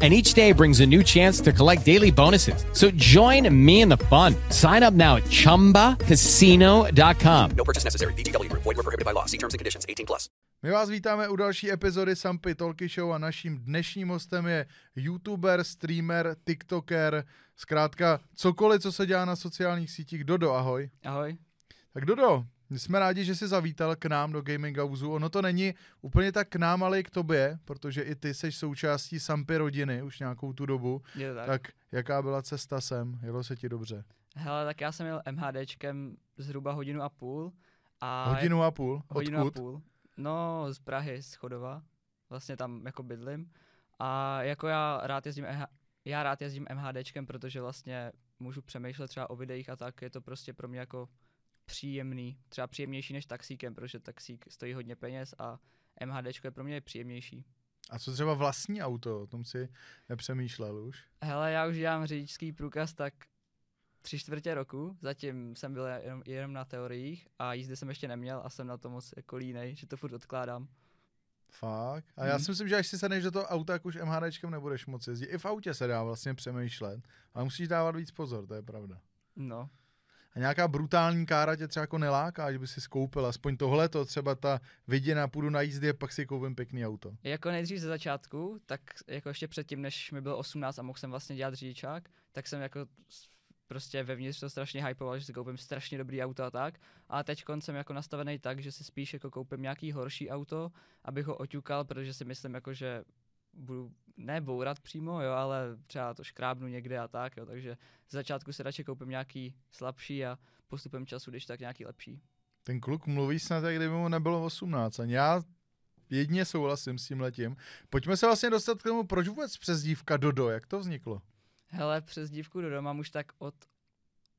and each day brings a new chance to collect daily bonuses. So join me in the fun. Sign up now at ChumbaCasino.com. No purchase necessary. VGW Group. Void were prohibited by law. See terms and conditions. 18 plus. My vás vítáme u další epizody Sampy Talky Show a naším dnešním hostem je youtuber, streamer, tiktoker, zkrátka cokoliv, co se dělá na sociálních sítích. Dodo, ahoj. Ahoj. Tak Dodo, my jsme rádi, že jsi zavítal k nám do Gaming House. Ono to není úplně tak k nám, ale i k tobě, protože i ty jsi součástí Sampy rodiny už nějakou tu dobu. Je to tak. Tak jaká byla cesta sem? Jelo se ti dobře? Hele, tak já jsem jel MHDčkem zhruba hodinu a půl. A Hodinu a půl? hodinu Odkud? a půl. No, z Prahy, z Chodova. Vlastně tam jako bydlím. A jako já rád jezdím, já rád jezdím MHDčkem, protože vlastně můžu přemýšlet třeba o videích a tak. Je to prostě pro mě jako příjemný. Třeba příjemnější než taxíkem, protože taxík stojí hodně peněz a MHDčko je pro mě příjemnější. A co třeba vlastní auto? O tom si nepřemýšlel už? Hele, já už dělám řidičský průkaz tak tři čtvrtě roku, zatím jsem byl jenom, jenom na teoriích a jízdy jsem ještě neměl a jsem na to moc jako línej, že to furt odkládám. Fakt? A já Mhm. si myslím, že až si sedneš do toho auta, tak už MHDčkem nebudeš moc jezdit. I v autě se dá vlastně přemýšlet, ale musíš dávat víc pozor, to je pravda. No, Nějaká brutální kára tě třeba jako neláká, že by si skoupil aspoň tohleto, třeba ta viděna, půjdu na jízdy a pak si koupím pěkný auto. jako nejdřív ze začátku, tak jako ještě předtím, než mi bylo 18 a mohl jsem vlastně dělat řidičák, tak jsem jako prostě vevnitř to strašně hypoval, že si koupím strašně dobrý auto a tak. A teď jsem jako nastavený tak, že si spíš jako koupím nějaký horší auto, abych ho oťukal, protože si myslím jako, že budu ne bourat přímo, jo, ale třeba to škrábnu někde a tak, jo, takže z začátku si radši koupím nějaký slabší a postupem času, když tak nějaký lepší. Ten kluk mluví snad, jak kdyby mu nebylo 18. A já jedně souhlasím s tím letím. Pojďme se vlastně dostat k tomu, proč vůbec přezdívka Dodo, jak to vzniklo? Hele, přes dívku do doma už tak od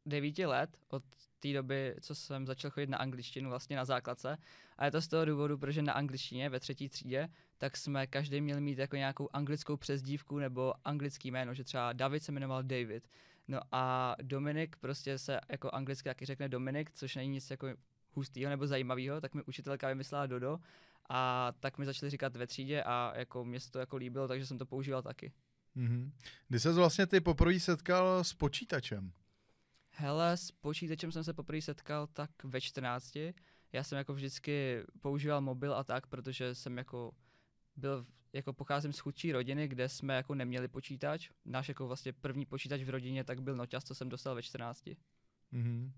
devíti let, od té doby, co jsem začal chodit na angličtinu vlastně na základce. A je to z toho důvodu, protože na angličtině ve třetí třídě, tak jsme každý měli mít jako nějakou anglickou přezdívku nebo anglický jméno, že třeba David se jmenoval David. No a Dominik prostě se jako anglicky taky řekne Dominik, což není nic jako hustýho nebo zajímavého, tak mi učitelka vymyslela Dodo a tak mi začali říkat ve třídě a jako mě se to jako líbilo, takže jsem to používal taky. Mhm. Kdy se vlastně ty poprvé setkal s počítačem? Hele, s počítačem jsem se poprvé setkal tak ve 14. Já jsem jako vždycky používal mobil a tak, protože jsem jako byl, jako pocházím z chudší rodiny, kde jsme jako neměli počítač. Náš jako vlastně první počítač v rodině tak byl Noťas, co jsem dostal ve 14. Mhm.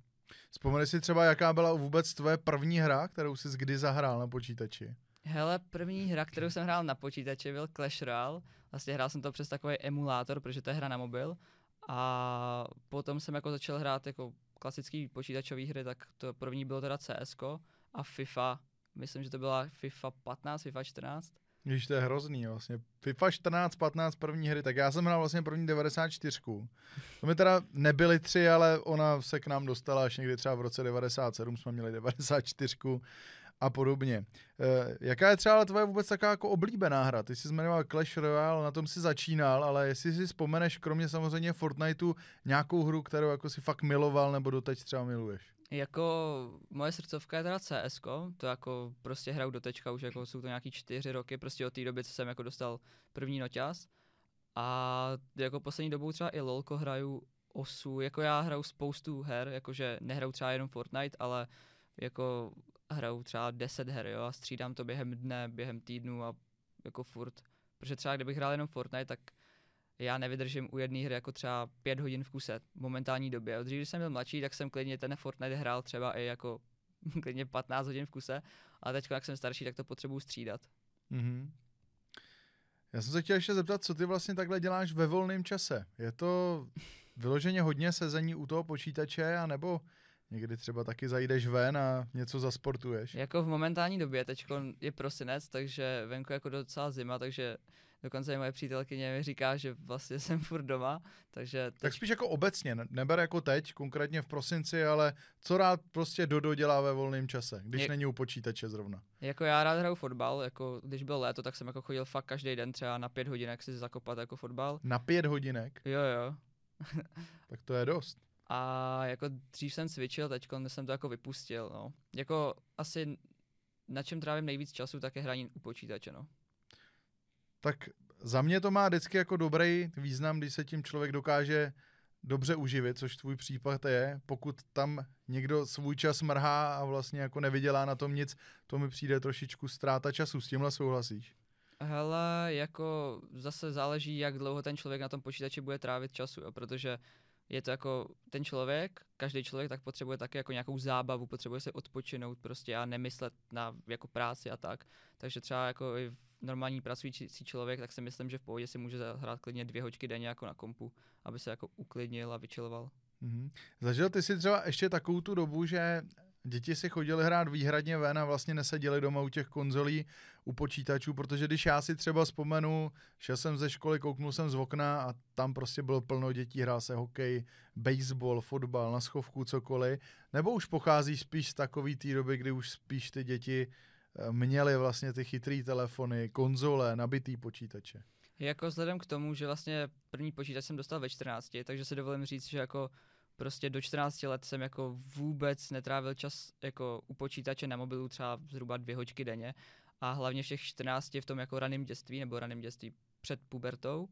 Vzpomeneš si třeba, jaká byla vůbec tvoje první hra, kterou jsi kdy zahrál na počítači? Hele, první hra, kterou jsem hrál na počítači, byl Clash Royale. Vlastně hrál jsem to přes takový emulátor, protože to je hra na mobil. A potom jsem jako začal hrát jako klasický počítačové hry, tak to první bylo teda CS a FIFA. Myslím, že to byla FIFA 15, FIFA 14. Když to je hrozný vlastně. FIFA 14, 15 první hry, tak já jsem hrál vlastně první 94. To mi teda nebyly tři, ale ona se k nám dostala až někdy třeba v roce 97, jsme měli 94 a podobně. E, jaká je třeba tvoje vůbec taková jako oblíbená hra? Ty jsi zmiňoval Clash Royale, na tom si začínal, ale jestli si vzpomeneš, kromě samozřejmě Fortniteu, nějakou hru, kterou jako si fakt miloval nebo doteď třeba miluješ? Jako moje srdcovka je teda CS, to jako prostě hraju do tečka, už jako jsou to nějaký čtyři roky, prostě od té doby, co jsem jako dostal první noťas. A jako poslední dobou třeba i LOLko hraju osu, jako já hraju spoustu her, jakože nehraju třeba jenom Fortnite, ale jako hraju třeba 10 her, jo, a střídám to během dne, během týdnu a jako furt. Protože třeba kdybych hrál jenom Fortnite, tak já nevydržím u jedné hry jako třeba pět hodin v kuse v momentální době. Dřív, když jsem byl mladší, tak jsem klidně ten Fortnite hrál třeba i jako klidně 15 hodin v kuse, a teď, jak jsem starší, tak to potřebuju střídat. Mhm. Já jsem se chtěl ještě zeptat, co ty vlastně takhle děláš ve volném čase. Je to vyloženě hodně sezení u toho počítače, anebo někdy třeba taky zajdeš ven a něco zasportuješ? Jako v momentální době, teď je prosinec, takže venku je jako docela zima, takže Dokonce i moje přítelkyně mi říká, že vlastně jsem furt doma, takže teď, Tak spíš jako obecně, ne- neber jako teď, konkrétně v prosinci, ale co rád prostě Dodo dělá ve volném čase, když Je- není u počítače zrovna. jako já rád hraju fotbal, jako když bylo léto, tak jsem jako chodil fakt každý den třeba na pět hodinek si zakopat jako fotbal. Na pět hodinek, Jo, jo. tak to je dost. A jako dřív jsem cvičil, teď jsem to jako vypustil, no. Jako asi na čem trávím nejvíc času, tak je hraní u počítače, no. Tak za mě to má vždycky jako dobrý význam, když se tím člověk dokáže dobře uživit, což tvůj případ je. Pokud tam někdo svůj čas mrhá a vlastně jako nevydělá na tom nic, to mi přijde trošičku ztráta času. S tímhle souhlasíš? Hele, jako zase záleží, jak dlouho ten člověk na tom počítači bude trávit času, jo, protože je to jako ten člověk, každý člověk tak potřebuje taky jako nějakou zábavu, potřebuje se odpočinout prostě a nemyslet na jako práci a tak. Takže třeba jako i normální pracující člověk, tak si myslím, že v pohodě si může zahrát klidně dvě hoďky denně jako na kompu, aby se jako uklidnil a vyčiloval. Mhm. Zažil ty si třeba ještě takovou tu dobu, že děti si chodili hrát výhradně ven a vlastně neseděli doma u těch konzolí, u počítačů, protože když já si třeba vzpomenu, šel jsem ze školy, kouknul jsem z okna a tam prostě bylo plno dětí, hrál se hokej, baseball, fotbal, na schovku, cokoliv, nebo už pochází spíš z takový té doby, kdy už spíš ty děti měly vlastně ty chytrý telefony, konzole, nabitý počítače. Jako vzhledem k tomu, že vlastně první počítač jsem dostal ve 14, takže si dovolím říct, že jako prostě do 14 let jsem jako vůbec netrávil čas jako u počítače na mobilu třeba zhruba dvě hoďky denně a hlavně v těch 14 v tom jako raném dětství nebo raném dětství před pubertou,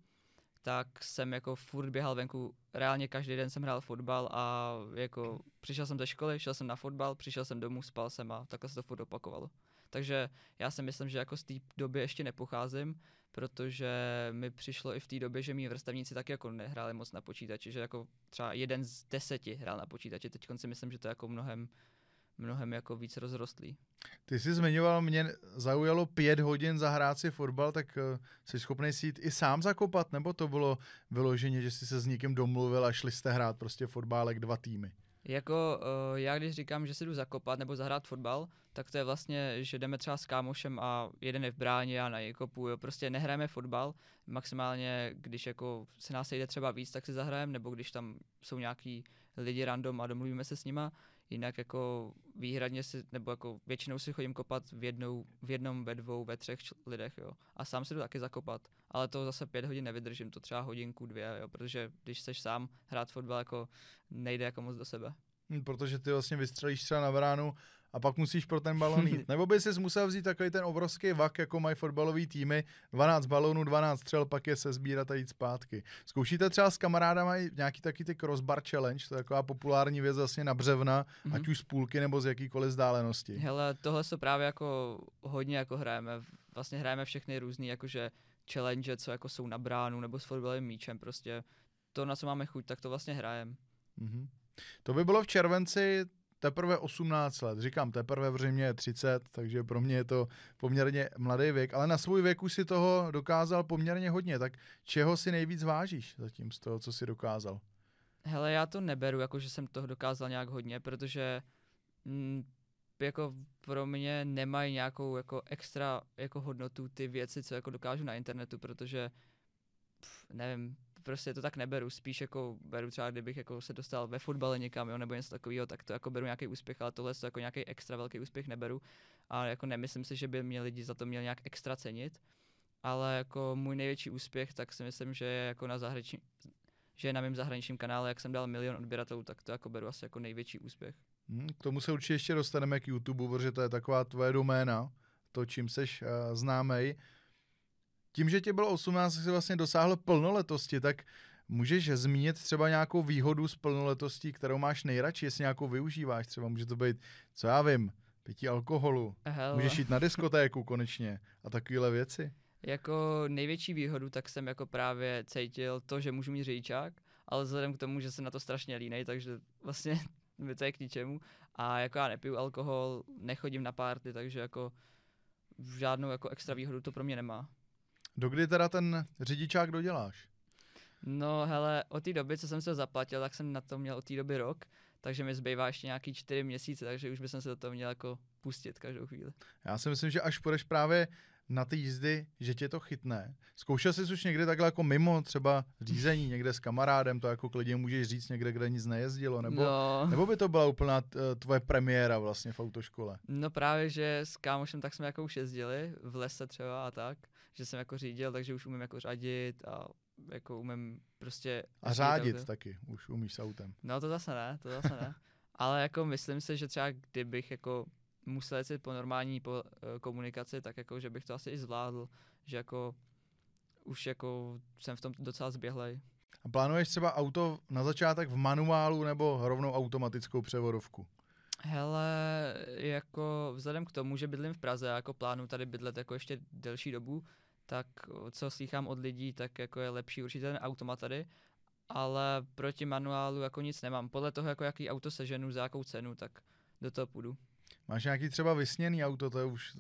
tak jsem jako furt běhal venku, reálně každý den jsem hrál fotbal a jako přišel jsem ze školy, šel jsem na fotbal, přišel jsem domů, spal jsem a takhle se to furt opakovalo. Takže já si myslím, že jako z té doby ještě nepocházím, protože mi přišlo i v té době, že mý vrstevníci taky jako nehráli moc na počítači, že jako třeba jeden z deseti hrál na počítači, teď si myslím, že to je jako mnohem, mnohem jako víc rozrostlý. Ty jsi zmiňoval, mě zaujalo pět hodin zahrát si fotbal, tak uh, jsi schopný si jít i sám zakopat, nebo to bylo vyloženě, že jsi se s někým domluvil a šli jste hrát prostě fotbálek dva týmy? Jako uh, já když říkám, že si jdu zakopat nebo zahrát fotbal, tak to je vlastně, že jdeme třeba s kámošem a jeden je v bráně, já na Jekopu, jo. prostě nehrajeme fotbal, maximálně když jako se nás sejde třeba víc, tak si zahrajeme, nebo když tam jsou nějaký lidi random a domluvíme se s nima, jinak jako výhradně si, nebo jako většinou si chodím kopat v, jednou, v jednom, ve dvou, ve třech lidech, jo. A sám si jdu taky zakopat, ale to zase pět hodin nevydržím, to třeba hodinku, dvě, jo, protože když seš sám hrát fotbal, jako nejde jako moc do sebe. Hm, protože ty vlastně vystřelíš třeba na bránu a pak musíš pro ten balon jít. Nebo by si musel vzít takový ten obrovský vak, jako mají fotbalový týmy, 12 balonů, 12 střel, pak je se sbírat a jít zpátky. Zkoušíte třeba s kamarádama nějaký taky ty crossbar challenge, to je taková populární věc vlastně na břevna, mm-hmm. ať už z půlky nebo z jakýkoliv vzdálenosti. Hele, tohle se právě jako hodně jako hrajeme, vlastně hrajeme všechny různý jakože challenge, co jako jsou na bránu nebo s fotbalovým míčem, prostě to, na co máme chuť, tak to vlastně hrajeme. Mm-hmm. To by bylo v červenci teprve 18 let. Říkám, teprve v Římě je 30, takže pro mě je to poměrně mladý věk, ale na svůj věk už si toho dokázal poměrně hodně. Tak čeho si nejvíc vážíš zatím z toho, co si dokázal? Hele, já to neberu, jako že jsem toho dokázal nějak hodně, protože mm, jako pro mě nemají nějakou jako extra jako hodnotu ty věci, co jako dokážu na internetu, protože pff, nevím, prostě to tak neberu, spíš jako beru třeba, kdybych jako se dostal ve fotbale někam, jo, nebo něco takového, tak to jako beru nějaký úspěch, ale tohle to jako nějaký extra velký úspěch neberu a jako nemyslím si, že by mě lidi za to měli nějak extra cenit, ale jako můj největší úspěch, tak si myslím, že je jako na zahraniční, že na mém zahraničním kanále, jak jsem dal milion odběratelů, tak to jako beru asi jako největší úspěch. Hmm, k tomu se určitě ještě dostaneme k YouTube, protože to je taková tvoje doména, to, čím seš uh, známej. Tím, že ti bylo 18, jsi vlastně dosáhl plnoletosti, tak můžeš zmínit třeba nějakou výhodu z plnoletostí, kterou máš nejradši, jestli nějakou využíváš, třeba může to být, co já vím, pití alkoholu, Hele. můžeš jít na diskotéku konečně a takovéhle věci. Jako největší výhodu tak jsem jako právě cítil to, že můžu mít řidičák, ale vzhledem k tomu, že jsem na to strašně línej, takže vlastně mi to je k ničemu. A jako já nepiju alkohol, nechodím na párty, takže jako žádnou jako extra výhodu to pro mě nemá. Dokdy teda ten řidičák doděláš? No hele, od té doby, co jsem se zaplatil, tak jsem na to měl od té doby rok, takže mi zbývá ještě nějaký čtyři měsíce, takže už bych se do toho měl jako pustit každou chvíli. Já si myslím, že až půjdeš právě na ty jízdy, že tě to chytne. Zkoušel jsi už někdy takhle jako mimo třeba řízení někde s kamarádem, to jako klidně můžeš říct někde, kde nic nejezdilo, nebo, no, nebo by to byla úplná t- tvoje premiéra vlastně v autoškole? no právě, že s kámošem tak jsme jako už jezdili v lese třeba a tak, že jsem jako řídil, takže už umím jako řadit a jako umím prostě... A řídit řádit auto. taky, už umíš s autem. No to zase ne, to zase ne. Ale jako myslím si, že třeba kdybych jako musel jezdit po normální po, eh, komunikaci, tak jako, že bych to asi i zvládl, že jako už jako jsem v tom docela zběhlej. A plánuješ třeba auto na začátek v manuálu nebo rovnou automatickou převodovku? Hele, jako vzhledem k tomu, že bydlím v Praze a jako plánu tady bydlet jako ještě delší dobu, tak co slychám od lidí, tak jako je lepší určitě ten automat tady, ale proti manuálu jako nic nemám. Podle toho, jako jaký auto seženu, za jakou cenu, tak do toho půjdu. Máš nějaký třeba vysněný auto, to je už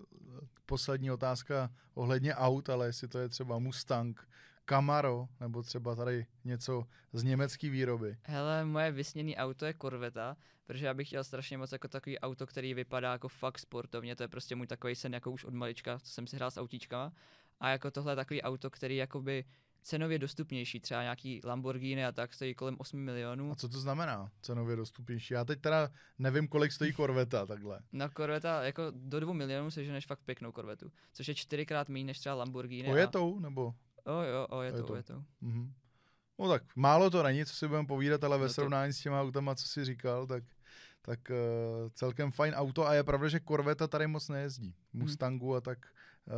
poslední otázka ohledně aut, ale jestli to je třeba Mustang, Camaro, nebo třeba tady něco z německé výroby. Hele, moje vysněný auto je Corvetta, protože já bych chtěl strašně moc jako takový auto, který vypadá jako fakt sportovně, to je prostě můj takový sen jako už od malička, co jsem si hrál s autíčkama. A jako tohle je takový auto, který jakoby cenově dostupnější, třeba nějaký Lamborghini a tak stojí kolem 8 milionů. A co to znamená cenově dostupnější? Já teď teda nevím, kolik stojí Corvetta takhle. No Corvetta, jako do 2 milionů seženeš fakt pěknou Corvetu, což je čtyřikrát méně než třeba Lamborghini. Ojetou, nebo? O jo, o je to, Ojetou. o je to. Mhm. No tak málo to není, co si budeme povídat, ale ve No to- srovnání s těma autama, co jsi říkal, tak, tak uh, celkem fajn auto a je pravda, že Corvetta tady moc nejezdí. Mhm. Mustangu a tak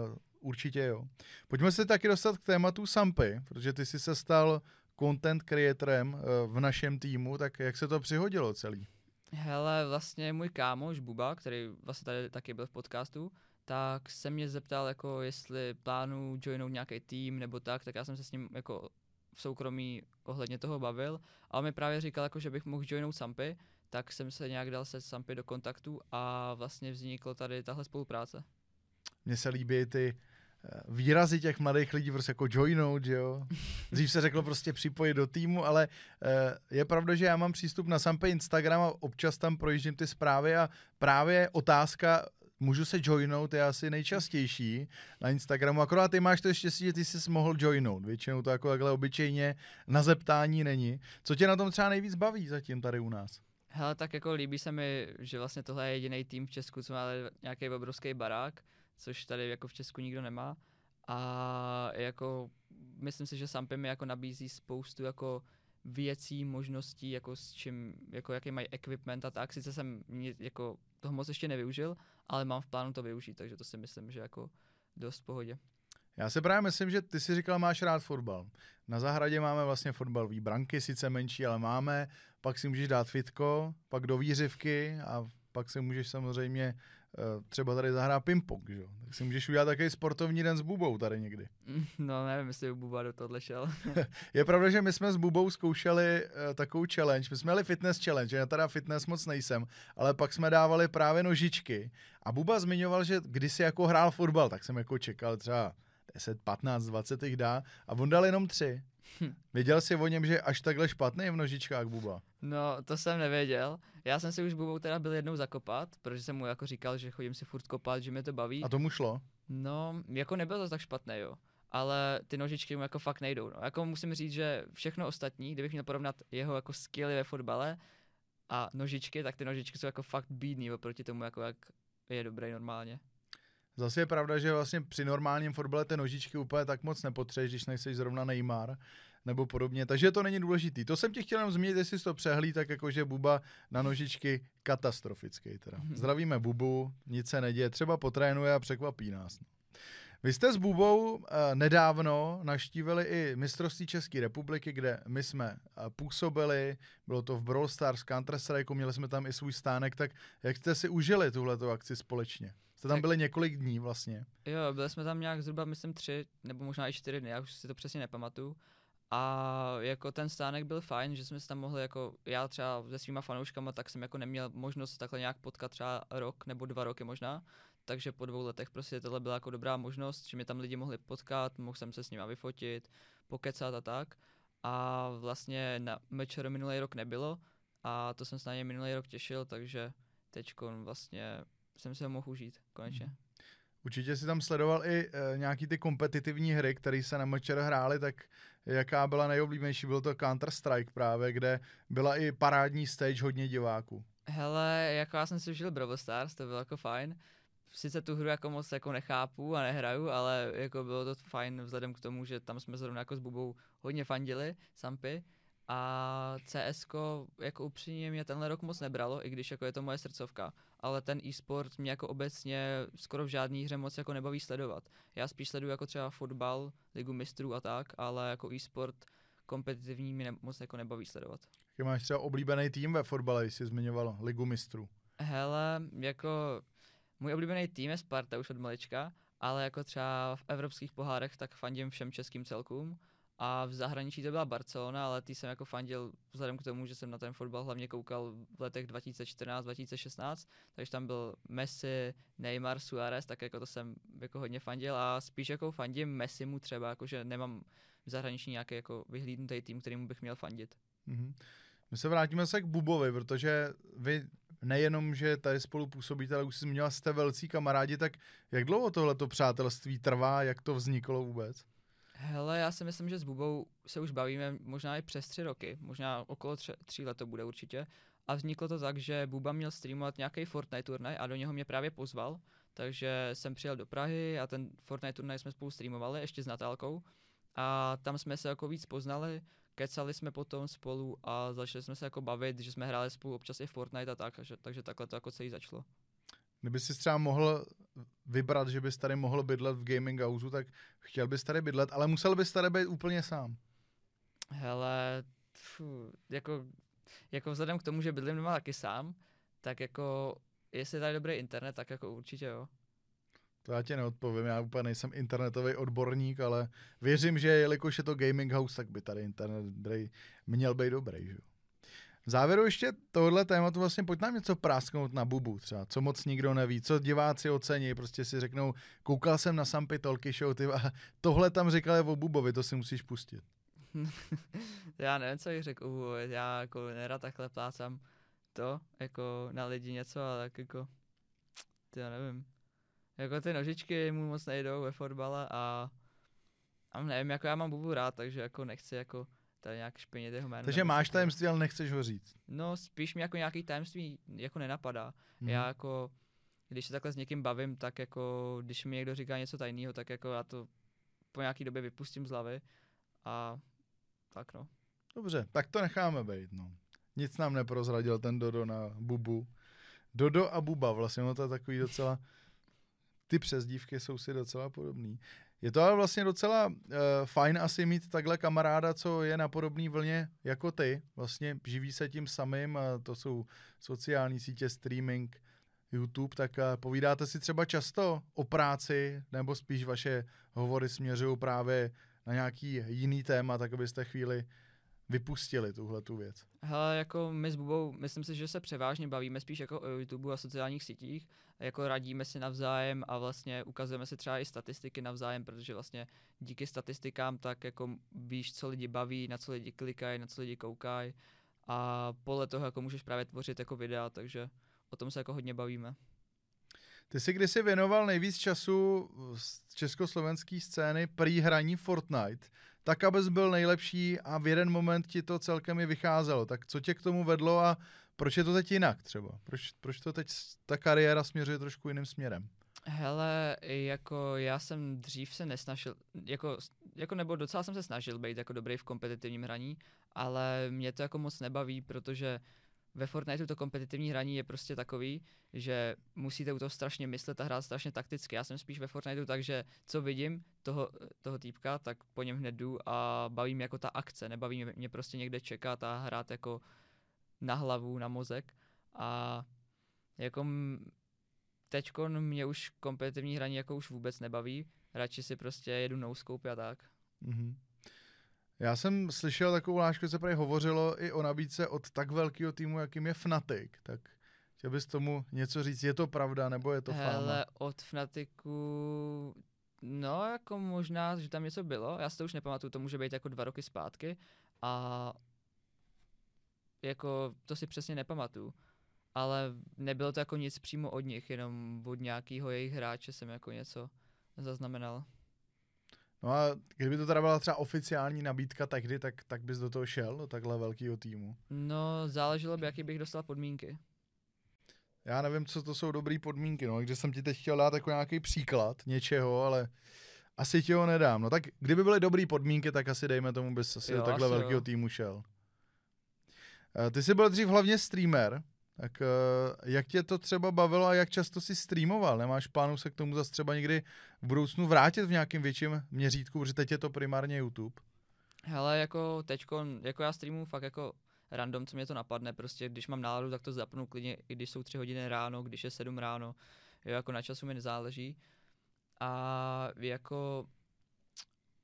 uh, určitě jo. Pojďme se taky dostat k tématu Sampy, protože ty jsi se stal content creatorem uh, v našem týmu, tak jak se to přihodilo celý? Hele, vlastně můj kámoš Buba, který vlastně tady taky byl v podcastu, tak se mě zeptal, jako jestli plánu joinout nějaký tým nebo tak, tak já jsem se s ním jako v soukromí ohledně toho bavil a on mi právě říkal, jako, že bych mohl joinout Sampy, tak jsem se nějak dal se Sampy do kontaktu a vlastně vzniklo tady tahle spolupráce. Mně se líbí ty eh, výrazy těch mladých lidí, prostě jako joinout, že jo. Dřív se řeklo prostě připojit do týmu, ale eh, je pravda, že já mám přístup na Sampe Instagram a občas tam projíždím ty zprávy a právě otázka, můžu se joinout, je asi nejčastější na Instagramu, akorát ty máš to štěstí, že ty jsi mohl joinout, většinou to jako takhle obyčejně na zeptání není. Co tě na tom třeba nejvíc baví zatím tady u nás? Hele, tak jako líbí se mi, že vlastně tohle je jediný tým v Česku, co má nějaký obrovský barák, což tady jako v Česku nikdo nemá. A jako myslím si, že Sampy mi jako nabízí spoustu jako věcí, možností, jako s čím, jako jaký mají equipment a tak. Sice jsem jako toho moc ještě nevyužil, ale mám v plánu to využít, takže to si myslím, že jako dost v pohodě. Já si právě myslím, že ty si říkal, máš rád fotbal. Na zahradě máme vlastně fotbalový branky, sice menší, ale máme. Pak si můžeš dát fitko, pak do výřivky a pak si můžeš samozřejmě třeba tady zahrát ping-pong, že? jo? Tak si můžeš udělat takový sportovní den s Bubou tady někdy. No nevím, jestli Buba do tohle šel. Je pravda, že my jsme s Bubou zkoušeli uh, takovou challenge. My jsme měli fitness challenge, já teda fitness moc nejsem, ale pak jsme dávali právě nožičky. A Buba zmiňoval, že kdysi jako hrál fotbal, tak jsem jako čekal třeba 10, 15, 20 jich dá a on dal jenom tři. Hm. Věděl jsi o něm, že až takhle špatný v nožičkách Buba? No, to jsem nevěděl. Já jsem si už s Bubou teda byl jednou zakopat, protože jsem mu jako říkal, že chodím si furt kopat, že mě to baví. A tomu šlo? No, jako nebylo to tak špatné, jo. Ale ty nožičky mu jako fakt nejdou. No. Jako musím říct, že všechno ostatní, kdybych měl porovnat jeho jako skilly ve fotbale a nožičky, tak ty nožičky jsou jako fakt bídný oproti tomu, jako jak je dobrý normálně. Zase je pravda, že vlastně při normálním fotbale ty nožičky úplně tak moc nepotřebuješ, když nejsi zrovna Neymar nebo podobně, takže to není důležitý. To jsem ti chtěl jenom zmínit, jestli jsi to přehlí, tak jakože Buba na nožičky katastrofický teda. Zdravíme Bubu, nic se neděje, třeba potrénuje a překvapí nás. Vy jste s Bubou uh, nedávno naštívili i mistrovství České republiky, kde my jsme uh, působili, bylo to v Brawl Stars, Counter Strike, měli jsme tam i svůj stánek, tak jak jste si užili tuhleto akci společně? Jste tam Tak- byli několik dní vlastně. Jo, byli jsme tam nějak zhruba, myslím, tři, nebo možná i čtyři dny, já už si to přesně nepamatuju. A jako ten stánek byl fajn, že jsme se tam mohli jako, já třeba se svýma fanouškama, tak jsem jako neměl možnost takhle nějak potkat třeba rok nebo dva roky možná. Takže po dvou letech prostě tohle byla jako dobrá možnost, že mě tam lidi mohli potkat, mohl jsem se s nima vyfotit, pokecat a tak. A vlastně na mečer minulý rok nebylo a to jsem se na něj minulý rok těšil, takže teď vlastně jsem se ho mohl užít konečně. Určitě si tam sledoval i e, nějaký ty kompetitivní hry, které se na Mčer hrály, tak jaká byla nejoblíbenější? Byl to Counter-Strike právě, kde byla i parádní stage hodně diváků. Hele, jako já jsem si užil Brawl Stars, to bylo jako fajn. Sice tu hru jako moc jako nechápu a nehraju, ale jako bylo to fajn vzhledem k tomu, že tam jsme zrovna jako s Bubou hodně fandili, Sampy. A CS jako upřímně mě tenhle rok moc nebralo, i když jako je to moje srdcovka, ale ten e-sport mě jako obecně skoro v žádné hře moc jako nebaví sledovat. Já spíš sleduju jako třeba fotbal, ligu mistrů a tak, ale jako e-sport kompetitivní mě ne, moc jako nebaví sledovat. Jaký máš třeba oblíbený tým ve fotbale, jsi zmiňoval ligu mistrů? Hele, jako můj oblíbený tým je Sparta už od malička, ale jako třeba v evropských pohárech tak fandím všem českým celkům a v zahraničí to byla Barcelona, ale ty jsem jako fandil vzhledem k tomu, že jsem na ten fotbal hlavně koukal v letech 2014-2016, takže tam byl Messi, Neymar, Suarez, tak jako to jsem jako hodně fandil a spíš jako fandím Messimu třeba, jakože nemám v zahraničí nějaký jako vyhlídnutý tým, kterým bych měl fandit. Mm-hmm. My se vrátíme se k Bubovi, protože vy nejenom, že tady spolu působíte, ale už jsi zmínila, jste velcí kamarádi, tak jak dlouho tohleto přátelství trvá, jak to vzniklo vůbec? Hele, já si myslím, že s Bubou se už bavíme možná i přes tři roky, možná okolo tři, tří let to bude určitě. A vzniklo to tak, že Buba měl streamovat nějaký Fortnite turnaj a do něho mě právě pozval, takže jsem přijel do Prahy a ten Fortnite turnaj jsme spolu streamovali, ještě s Natálkou. A tam jsme se jako víc poznali, kecali jsme potom spolu a začali jsme se jako bavit, že jsme hráli spolu občas i Fortnite a tak, takže, takže takhle to jako celý začalo. Kdyby si třeba mohl vybrat, že bys tady mohl bydlet v gaming houseu, tak chtěl bys tady bydlet, ale musel bys tady být úplně sám. Hele, tfu, jako, jako vzhledem k tomu, že bydlím doma taky sám, tak jako jestli je tady dobrý internet, tak jako určitě jo. To já ti neodpovím, já úplně nejsem internetový odborník, ale věřím, že jelikož je to gaming house, tak by tady internet měl být dobrý. Že? V závěru ještě tohle tématu vlastně pojď nám něco prásknout na bubu třeba, co moc nikdo neví, co diváci ocení, prostě si řeknou, koukal jsem na Sampy Tolky Show, ty, a tohle tam říkali o bubovi, to si musíš pustit. já nevím, co jich řekl, já jako nerad takhle plácám to, jako na lidi něco, ale tak jako, ty já nevím. Jako ty nožičky mu moc nejdou ve fotbale a, a nevím, jako já mám bubu rád, takže jako nechci jako tady nějak špinit jeho jméno. Takže máš tajemství, ale nechceš ho říct. No, spíš mi jako nějaký tajemství jako nenapadá. Hmm. Já jako, když se takhle s někým bavím, tak jako, když mi někdo říká něco tajného, tak jako já to po nějaký době vypustím z hlavy a tak no. Dobře, tak to necháme být, no. Nic nám neprozradil ten Dodo na Bubu. Dodo a Buba, vlastně no to je takový docela, ty přezdívky jsou si docela podobný. Je to ale vlastně docela uh, fajn asi mít takhle kamaráda, co je na podobné vlně jako ty. Vlastně živí se tím samým, a to jsou sociální sítě, streaming, YouTube, tak uh, povídáte si třeba často o práci, nebo spíš vaše hovory směřují právě na nějaký jiný téma, tak abyste chvíli vypustili tuhle tu věc? Hele, jako my s Bubou, myslím si, že se převážně bavíme spíš jako o YouTube a sociálních sítích, jako radíme si navzájem a vlastně ukazujeme si třeba i statistiky navzájem, protože vlastně díky statistikám tak jako víš, co lidi baví, na co lidi klikají, na co lidi koukají a podle toho jako můžeš právě tvořit jako videa, takže o tom se jako hodně bavíme. Ty jsi kdysi věnoval nejvíc času z československé scény prý hraní Fortnite tak abys byl nejlepší a v jeden moment ti to celkem i vycházelo. Tak co tě k tomu vedlo a proč je to teď jinak třeba? Proč, proč to teď ta kariéra směřuje trošku jiným směrem? Hele, jako já jsem dřív se nesnažil, jako, jako nebo docela jsem se snažil být jako dobrý v kompetitivním hraní, ale mě to jako moc nebaví, protože ve Fortniteu to kompetitivní hraní je prostě takový, že musíte u toho strašně myslet a hrát strašně takticky. Já jsem spíš ve Fortniteu tak, že co vidím toho, toho týpka, tak po něm hned jdu a baví mě jako ta akce, nebaví mě, prostě někde čekat a hrát jako na hlavu, na mozek a jako teďko mě už kompetitivní hraní jako už vůbec nebaví, radši si prostě jedu no a tak. Mm-hmm. Já jsem slyšel takovou lášku, se prý hovořilo i o nabídce od tak velkého týmu, jakým je Fnatic, tak chtěl bys tomu něco říct, je to pravda, nebo je to fáma? od Fnaticu, no jako možná, že tam něco bylo, já si to už nepamatuju, to může být jako dva roky zpátky a jako to si přesně nepamatuju. ale nebylo to jako nic přímo od nich, jenom od nějakého jejich hráče jsem jako něco zaznamenal. No a kdyby to teda byla třeba oficiální nabídka tehdy, tak, tak bys do toho šel, do takhle velkého týmu. No, záleželo by, jaký bych dostal podmínky. Já nevím, co to jsou dobré podmínky, no, takže jsem ti teď chtěl dát jako nějaký příklad něčeho, ale asi ti ho nedám. No tak kdyby byly dobré podmínky, tak asi dejme tomu, bys asi Jo, do takhle asi velkého jo. týmu šel. Eh, Ty jsi byl dřív hlavně streamer, tak eh, jak tě to třeba bavilo a jak často jsi streamoval? Nemáš plánu se k tomu zase třeba někdy v budoucnu vrátit v nějakém větším měřítku, protože teď je to primárně YouTube? Hele, jako teďko, jako já streamu fakt jako random, co mě to napadne, prostě když mám náladu, tak to zapnu klidně, i když jsou tři hodiny ráno, když je sedm ráno, jo, jako na času mi nezáleží. A jako,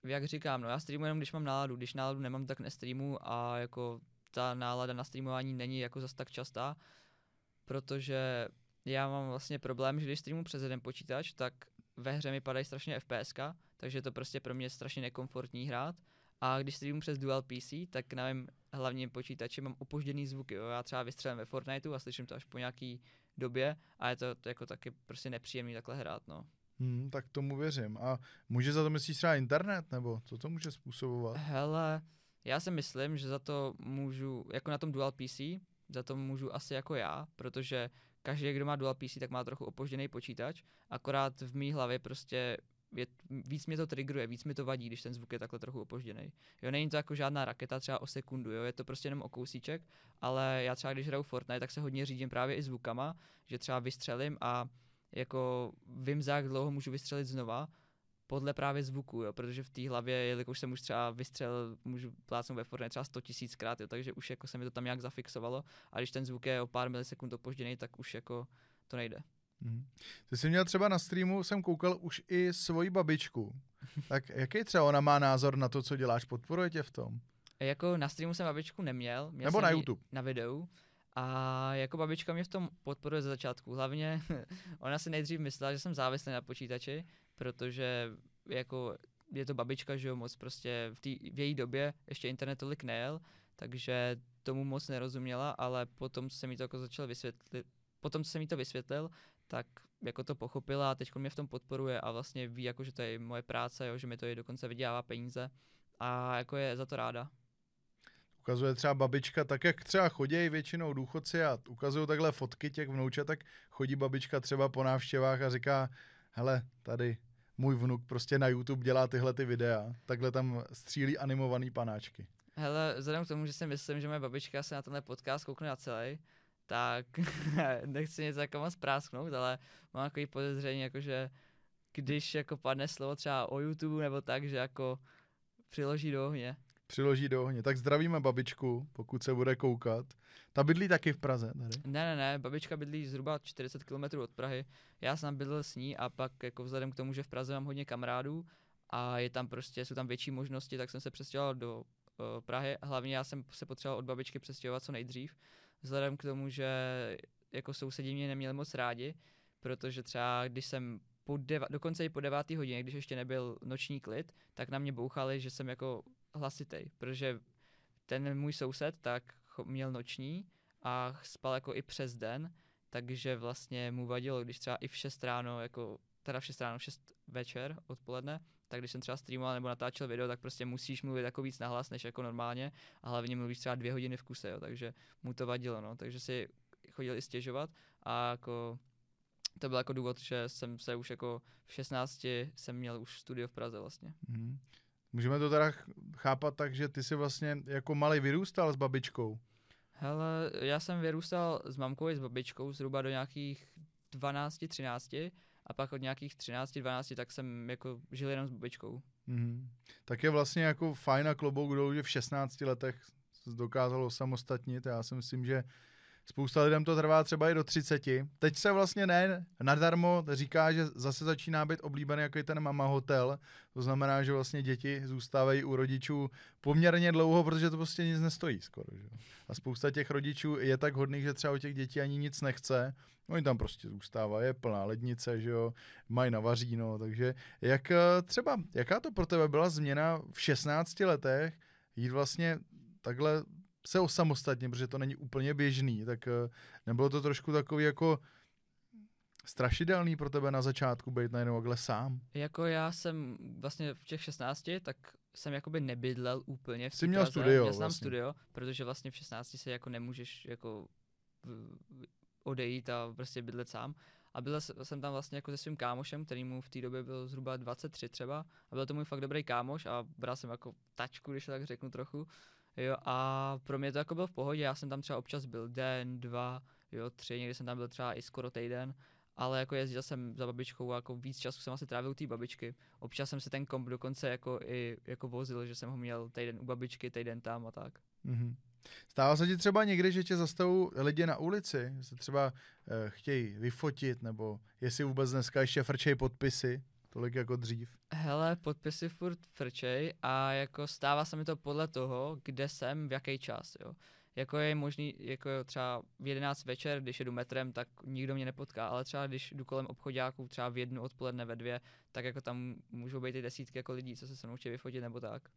jak říkám, no já streamuji jenom, když mám náladu, když náladu nemám, tak nestreamu a jako ta nálada na streamování není jako zas tak častá, protože já mám vlastně problém, že když streamu přes jeden počítač, tak ve hře mi padají strašně FPSka, takže je to prostě pro mě strašně nekomfortní hrát. A když streamu přes Dual PC, tak na mém hlavním počítači mám opožděný zvuky. Jo. Já třeba vystřelím ve Fortniteu a slyším to až po nějaký době a je to, to jako taky prostě nepříjemný takhle hrát. No. Hmm, tak tomu věřím. A může za to myslíš třeba internet, nebo co to může způsobovat? Hele, já si myslím, že za to můžu, jako na tom Dual PC, za to můžu asi jako já, protože každý, kdo má Dual PC, tak má trochu opožděný počítač, akorát v mý hlavě prostě je, víc mě to triggeruje, víc mi to vadí, když ten zvuk je takhle trochu opožděný. Jo, není to jako žádná raketa třeba o sekundu, jo, je to prostě jenom o kousíček, ale já třeba když hraju Fortnite, tak se hodně řídím právě i zvukama, že třeba vystřelím a jako vím, za jak dlouho můžu vystřelit znova, podle právě zvuku, jo, protože v té hlavě, jelikož jsem už třeba vystřelil, můžu plácnout ve Fortnite třeba 100 tisíckrát, jo, takže už jako se mi to tam nějak zafixovalo a když ten zvuk je o pár milisekund opožděný, tak už jako to nejde. Mhm. Ty jsi měl třeba na streamu, jsem koukal už i svoji babičku. Tak jaký třeba ona má názor na to, co děláš? Podporuje tě v tom? Jako na streamu jsem babičku neměl, měl Nebo na YouTube? Na videu. A jako babička mě v tom podporuje ze začátku. Hlavně ona si nejdřív myslela, že jsem závislý na počítači, protože jako je to babička, že jo, moc prostě v, tý, v její době ještě internet tolik nejel, takže tomu moc nerozuměla, ale potom, jsem mi to jako začal vysvětlit, potom, jsem mi to vysvětlil, tak jako to pochopila a teď mě v tom podporuje a vlastně ví, jako, že to je moje práce, jo, že mi to i dokonce vydělává peníze a jako je za to ráda. Ukazuje třeba babička, tak jak třeba chodí většinou důchodci a ukazují takhle fotky těch vnoučat, tak chodí babička třeba po návštěvách a říká, hele, tady můj vnuk prostě na YouTube dělá tyhle ty videa, takhle tam střílí animovaný panáčky. Hele, vzhledem k tomu, že si myslím, že moje babička se na tenhle podcast koukne na celý, tak nechci něco jako moc prásknout, ale mám takový podezření, jako že když jako padne slovo třeba o YouTube nebo tak, že jako přiloží do ohně. Přiloží do ohně. Tak zdravíme babičku, pokud se bude koukat. Ta bydlí taky v Praze tady. Ne, ne, ne, babička bydlí zhruba 40 km od Prahy. Já jsem bydlel s ní a pak jako vzhledem k tomu, že v Praze mám hodně kamarádů a je tam prostě, jsou tam větší možnosti, tak jsem se přestěhoval do uh, Prahy. Hlavně já jsem se potřeboval od babičky přestěhovat co nejdřív, vzhledem k tomu, že jako sousedí mě neměli moc rádi, protože třeba když jsem po deva, dokonce i po devátý hodině, když ještě nebyl noční klid, tak na mě bouchali, že jsem jako hlasitej, protože ten můj soused tak měl noční a spal jako i přes den, takže vlastně mu vadilo, když třeba i v 6 ráno, jako, teda v 6 ráno, v 6 večer, odpoledne, tak když jsem třeba streamoval nebo natáčel video, tak prostě musíš mluvit jako víc nahlas než jako normálně a hlavně mluvíš třeba dvě hodiny v kuse, jo, takže mu to vadilo, no, takže si chodil i stěžovat a jako to byl jako důvod, že jsem se už jako v 16 jsem měl už studio v Praze vlastně. Mhm. Můžeme to teda ch- chápat tak, že ty jsi vlastně jako malý vyrůstal s babičkou. Hele, já jsem vyrůstal s mamkou i s babičkou zhruba do nějakých 12, 13 a pak od nějakých 13, 12 tak jsem jako žil jenom s babičkou. Mhm. Tak je vlastně jako fajn a klobouk dolů, že v 16 letech dokázalo samostatnit. Já si myslím, že spousta lidem to trvá třeba i do 30. Teď se vlastně ne nadarmo říká, že zase začíná být oblíbený jako ten mama hotel. To znamená, že vlastně děti zůstávají u rodičů poměrně dlouho, protože to prostě nic nestojí skoro. Že? A spousta těch rodičů je tak hodných, že třeba o těch dětí ani nic nechce. Oni tam prostě zůstávají, je plná lednice, že jo, mají na vaříno, takže jak eh, třeba, jaká to pro tebe byla změna v 16 letech, jít vlastně takhle se osamostatnit, protože to není úplně běžný, tak eh, nebylo to trošku takový jako strašidelný pro tebe na začátku být najednou takhle sám? Jako já jsem vlastně v těch 16, tak jsem jakoby nebydlel úplně v Jsi měl studio Měl jsem vlastně. studio, protože vlastně v 16 se jako nemůžeš jako odejít a prostě bydlet sám. A byl jsem tam vlastně jako se svým kámošem, který mu v té době byl zhruba 23 třeba. A byl to můj fakt dobrý kámoš a bral jsem jako tačku, když to tak řeknu trochu. Jo, a pro mě to jako bylo v pohodě, já jsem tam třeba občas byl den, dva, jo, tři, někdy jsem tam byl třeba i skoro týden, ale jako jezdil jsem za babičkou a jako víc času jsem asi trávil u té babičky. Občas jsem si ten komp dokonce jako i jako vozil, že jsem ho měl týden u babičky, týden tam a tak. Mhm. Stává se ti třeba někdy, že tě zastavují lidi na ulici, že se třeba eh, chtějí vyfotit, nebo jestli vůbec dneska ještě frčej podpisy, tolik jako dřív. Hele, podpisy furt frčej a jako stává se mi to podle toho, kde jsem, v jaký čas, jo. Jako je možný, jako třeba v 11 večer, když jedu metrem, tak nikdo mě nepotká, ale třeba když jdu kolem obchodáků, třeba v jednu odpoledne ve dvě, tak jako tam můžou být i desítky jako lidí, co se se mnou chtějí vyfotit nebo tak.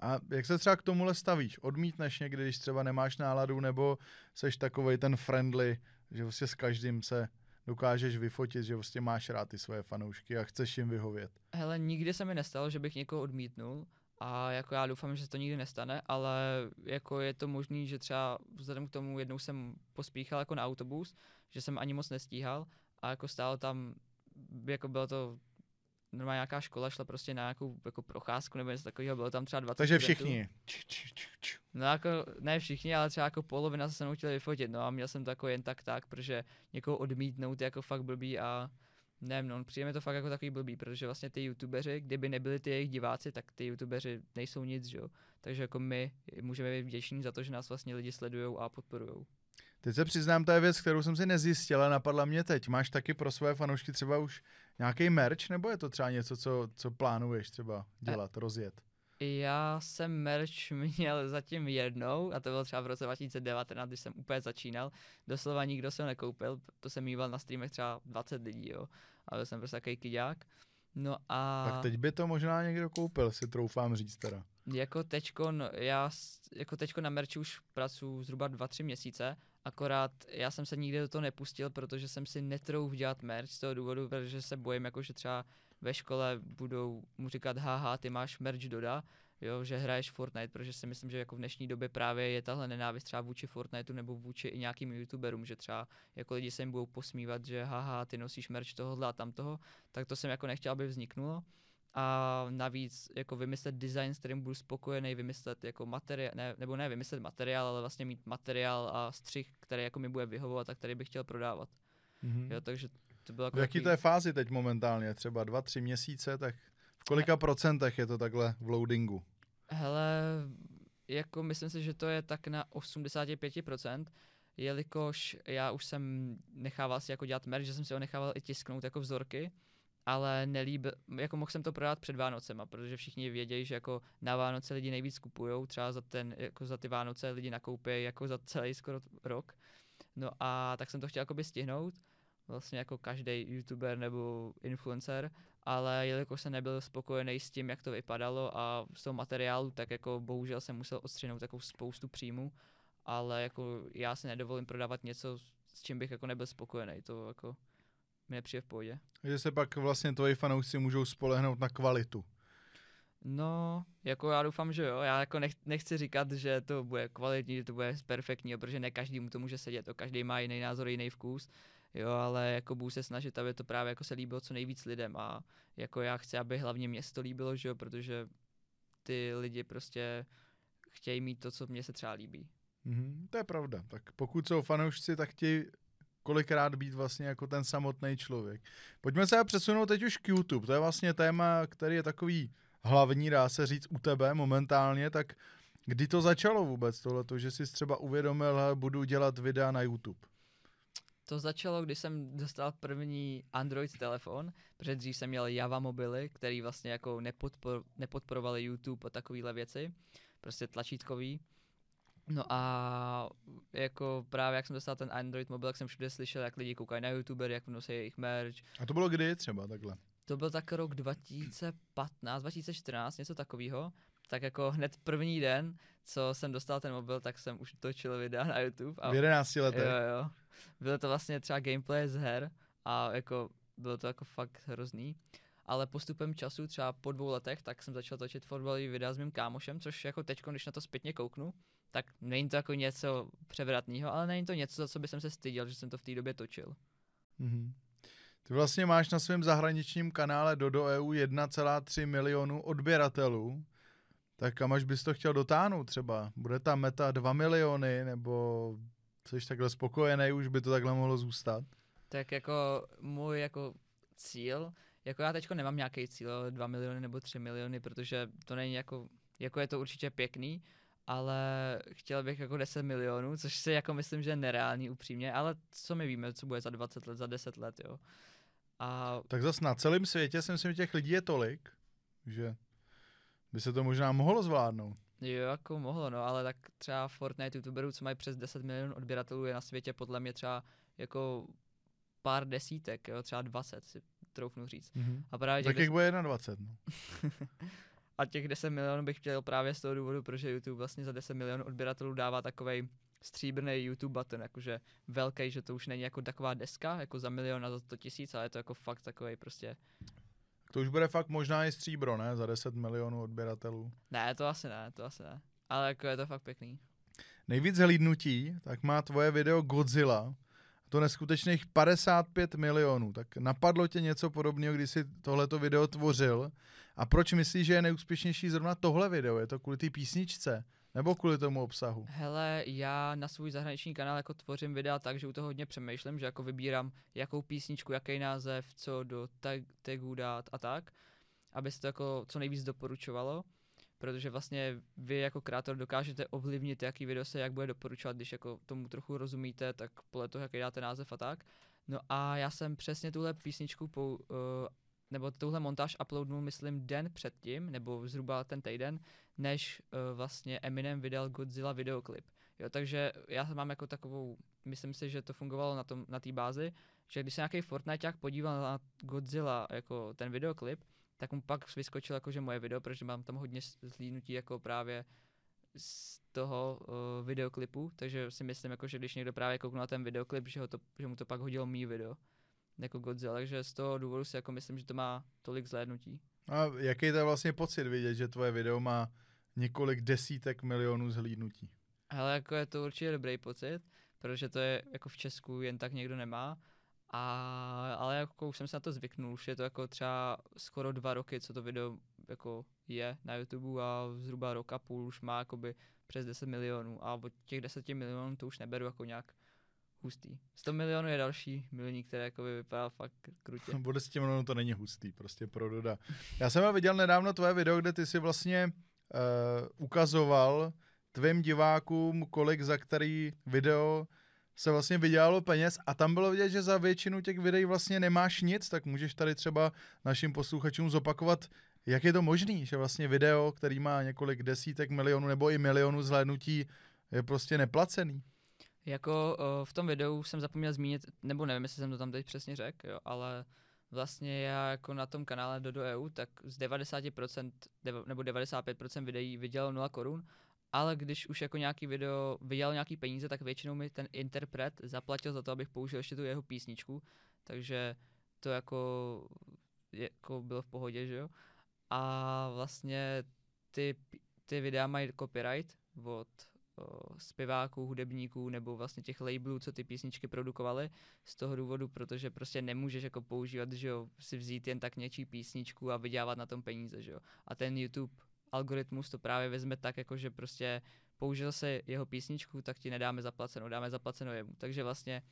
A jak se třeba k tomuhle stavíš? Odmítneš někdy, když třeba nemáš náladu, nebo seš takovej ten friendly, že vlastně s každým se dokážeš vyfotit, že vlastně máš rád ty svoje fanoušky a chceš jim vyhovět. Hele, nikdy se mi nestalo, že bych někoho odmítnul a jako já doufám, že se to nikdy nestane, ale jako je to možný, že třeba vzhledem k tomu jednou jsem pospíchal jako na autobus, že jsem ani moc nestíhal a jako stálo tam, jako bylo to normálně nějaká škola, šla prostě na nějakou jako procházku nebo něco takového, bylo tam třeba 20 Takže studentů. všichni. Č, č, č, č. No jako ne všichni, ale třeba jako polovina se mnou chtěli vyfotit, no a měl jsem to jako jen tak tak, protože někoho odmítnout je jako fakt blbý a nevím, no, přijde mi to fakt jako takový blbý, protože vlastně ty youtubeři, kdyby nebyli ty jejich diváci, tak ty youtubeři nejsou nic, že jo. Takže jako my můžeme být vděční za to, že nás vlastně lidi sledují a podporují. Teď se přiznám, to je věc, kterou jsem si nezjistil, ale napadla mě teď. Máš taky pro své fanoušky třeba už nějaký merch, nebo je to třeba něco, co, co plánuješ třeba dělat, rozjet? Já jsem merch měl zatím jednou a to bylo třeba v roce 2019, když jsem úplně začínal. Doslova nikdo se ho nekoupil, to jsem mýval na streamech třeba 20 lidí, jo. A byl jsem prostě takový kyďák. No a Tak teď by to možná někdo koupil, si troufám říct teda. jako teďko, já s- jako teďko na merči už pracuji zhruba 2-3 měsíce, akorát já jsem se nikdy do toho nepustil, protože jsem si netrouf dělat merch z toho důvodu, protože se bojím, jako že třeba ve škole budou mu říkat, haha, ty máš merch doda, jo, že hraješ Fortnite, protože si myslím, že jako v dnešní době právě je tahle nenávist třeba vůči Fortniteu nebo vůči i nějakým youtuberům, že třeba jako lidi se jim budou posmívat, že haha, ty nosíš merch tohohle a tamtoho, tak to jsem jako nechtěl, aby vzniknulo a navíc jako vymyslet design, s kterým budu spokojený, vymyslet jako materiál, ne, nebo ne vymyslet materiál, ale vlastně mít materiál a střih, který jako mi bude vyhovovat a který bych chtěl prodávat. Mhm. Jo, takže to bylo jako V jaký takový- to je fázi teď momentálně? Třeba dva, tři měsíce, tak v kolika procentech je to takhle v loadingu? Hele, jako myslím si, že to je tak na 85%, jelikož já už jsem nechával si jako dělat merch, že jsem si ho nechával i tisknout jako vzorky, ale nelíbil, jako mohl jsem to prodat před Vánocema, protože všichni vědějí, že jako na Vánoce lidi nejvíc kupujou, třeba za ten, jako za ty Vánoce lidi nakoupí jako za celý skoro rok. No a tak jsem to chtěl jakoby stihnout, vlastně jako každý youtuber nebo influencer, ale jelikož jsem nebyl spokojený s tím, jak to vypadalo a z toho materiálu, tak jako bohužel jsem musel odstřihnout takovou spoustu příjmů, ale jako já si nedovolím prodávat něco, s čím bych jako nebyl spokojený, to jako mi nepřijde v pohodě. Že se pak vlastně tvoji fanoušci můžou spolehnout na kvalitu. No, jako já doufám, že jo. Já jako nech, nechci říkat, že to bude kvalitní, že to bude perfektní, protože ne každý mu to může sedět, to každý má jiný názor, jiný vkus. Jo, ale jako budu se snažit, aby to právě jako se líbilo co nejvíc lidem a jako já chci, aby hlavně mě se to líbilo, že jo, protože ty lidi prostě chtějí mít to, co mně se třeba líbí. Mhm, to je pravda. Tak pokud jsou fanoušci, tak chtějí kolikrát být vlastně jako ten samotný člověk. Pojďme se přesunout teď už k YouTube. To je vlastně téma, který je takový hlavní, dá se říct, u tebe momentálně. Tak kdy to začalo vůbec tohleto, že jsi třeba uvědomil, hele, budu dělat videa na YouTube? To začalo, když jsem dostal první Android telefon, protože dřív jsem měl Java mobily, který vlastně jako nepodpor, nepodporovaly YouTube a takovéhle věci, prostě tlačítkový. No a jako právě jak jsem dostal ten Android mobil, jak jsem všude slyšel, jak lidi koukají na YouTuber, jak nosí jejich merch. A to bylo kdy třeba takhle? To byl tak rok 2015, 2014, něco takového. tak jako hned první den, co jsem dostal ten mobil, tak jsem už točil videa na YouTube. A V 11 letech. Jo, jo. Bylo to vlastně třeba gameplay z her a jako bylo to jako fakt hrozný. Ale postupem času, třeba po dvou letech, tak jsem začal točit fotbalový videa s mým kámošem, což jako teď, když na to zpětně kouknu, tak není to jako něco převratného, ale není to něco, za co bych se styděl, že jsem to v té době točil. Mhm. Ty vlastně máš na svém zahraničním kanále Dodo EU 1,3 milionu odběratelů. Tak kam až bys to chtěl dotáhnout třeba? Bude tam meta 2 miliony, nebo jsi takhle spokojený, už by to takhle mohlo zůstat? Tak jako můj jako cíl, jako já teďko nemám nějaký cíl 2 miliony nebo 3 miliony, protože to není jako, jako je to určitě pěkný, ale chtěl bych jako 10 milionů, což si jako myslím, že je nereálný upřímně, ale co my víme, co bude za 20 let, za 10 let, jo. A Tak zase na celém světě si myslím, že těch lidí je tolik, že by se to možná mohlo zvládnout. Jo, jako mohlo, no, ale tak třeba Fortnite youtuberů, co mají přes 10 milionů odběratelů, je na světě podle mě třeba jako pár desítek, jo, třeba 20 si troufnu říct. Mhm. A právě Tak těch jak bude 21. No. A těch 10 milionů bych chtěl právě z toho důvodu, protože YouTube vlastně za 10 milionů odběratelů dává takovej stříbrný YouTube button, jakože velký, že to už není jako taková deska, jako za milion a za 100 tisíc, ale je to jako fakt takový prostě, To už bude fakt možná i stříbro, ne? Za 10 milionů odběratelů. ne, to asi ne, to asi ne. Ale jako je to fakt pěkný. Nejvíc hlídnutí, tak má tvoje video Godzilla. A to neskutečných 55 milionů. Tak napadlo tě něco podobného, když jsi tohleto video tvořil? A proč myslíš, že je nejúspěšnější zrovna tohle video? Je to kvůli té písničce? Nebo kvůli tomu obsahu? Hele, já na svůj zahraniční kanál jako tvořím videa tak, že u toho hodně přemýšlím, že jako vybírám, jakou písničku, jaký název, co do tag, tagů dát a tak, aby se to jako co nejvíc doporučovalo, protože vlastně vy jako kreator dokážete ovlivnit, jaký video se jak bude doporučovat, když jako tomu trochu rozumíte, tak podle toho, jaký dáte název a tak. No a já jsem přesně tuhle písničku pou, uh, nebo tuhle montáž uploadnul, myslím, den předtím, nebo zhruba ten týden, než uh, vlastně Eminem vydal Godzilla videoklip. Jo, takže já mám jako takovou, myslím si, že to fungovalo na tom, na té bázi, že když se nějaký Fortniteák podíval na Godzilla jako ten videoklip, tak mu pak vyskočilo jakože moje video, protože mám tam hodně zhlídnutí jako právě z toho uh, videoklipu, takže si myslím, jako, že když někdo právě kouknul na ten videoklip, že, ho to, že mu to pak hodilo mý video jako Godzilla, takže z toho důvodu si jako myslím, že to má tolik zhlédnutí. A jaký to je vlastně pocit vidět, že tvoje video má několik desítek milionů zhlídnutí? Hele, jako je to určitě dobrý pocit, protože to je jako v Česku jen tak někdo nemá. A, ale jako už jsem se na to zvyknul, už je to jako třeba skoro dva roky, co to video jako je na YouTube a zhruba rok a půl už má jakoby přes 10 milionů a od těch 10 milionů to už neberu jako nějak hustý. 100 milionů je další milník, který jako by vypadal fakt krutě. Bude s tím, no to není hustý, prostě pro Doda. Já jsem viděl nedávno tvoje video, kde ty si vlastně uh, ukazoval tvým divákům, kolik za který video se vlastně vydělalo peněz a tam bylo vidět, že za většinu těch videí vlastně nemáš nic, tak můžeš tady třeba našim posluchačům zopakovat, jak je to možný, že vlastně video, který má několik desítek milionů nebo i milionů zhlédnutí, je prostě neplacený. Jako uh, v tom videu jsem zapomněl zmínit, nebo nevím, jestli jsem to tam teď přesně řekl, ale vlastně já jako na tom kanále Dodo EU, tak z 90% deva- nebo 95% videí vydělal 0 korun, ale když už jako nějaký video vydělal nějaký peníze, tak většinou mi ten interpret zaplatil za to, abych použil ještě tu jeho písničku, takže to jako, jako bylo v pohodě, že jo. A vlastně ty, ty videa mají copyright od zpěváků, hudebníků nebo vlastně těch labelů, co ty písničky produkovali z toho důvodu, protože prostě nemůžeš jako používat, že jo, si vzít jen tak něčí písničku a vydělávat na tom peníze, že jo. A ten YouTube algoritmus to právě vezme tak, jako že prostě použil se jeho písničku, tak ti nedáme zaplacenou, dáme zaplacenou jemu. Takže vlastně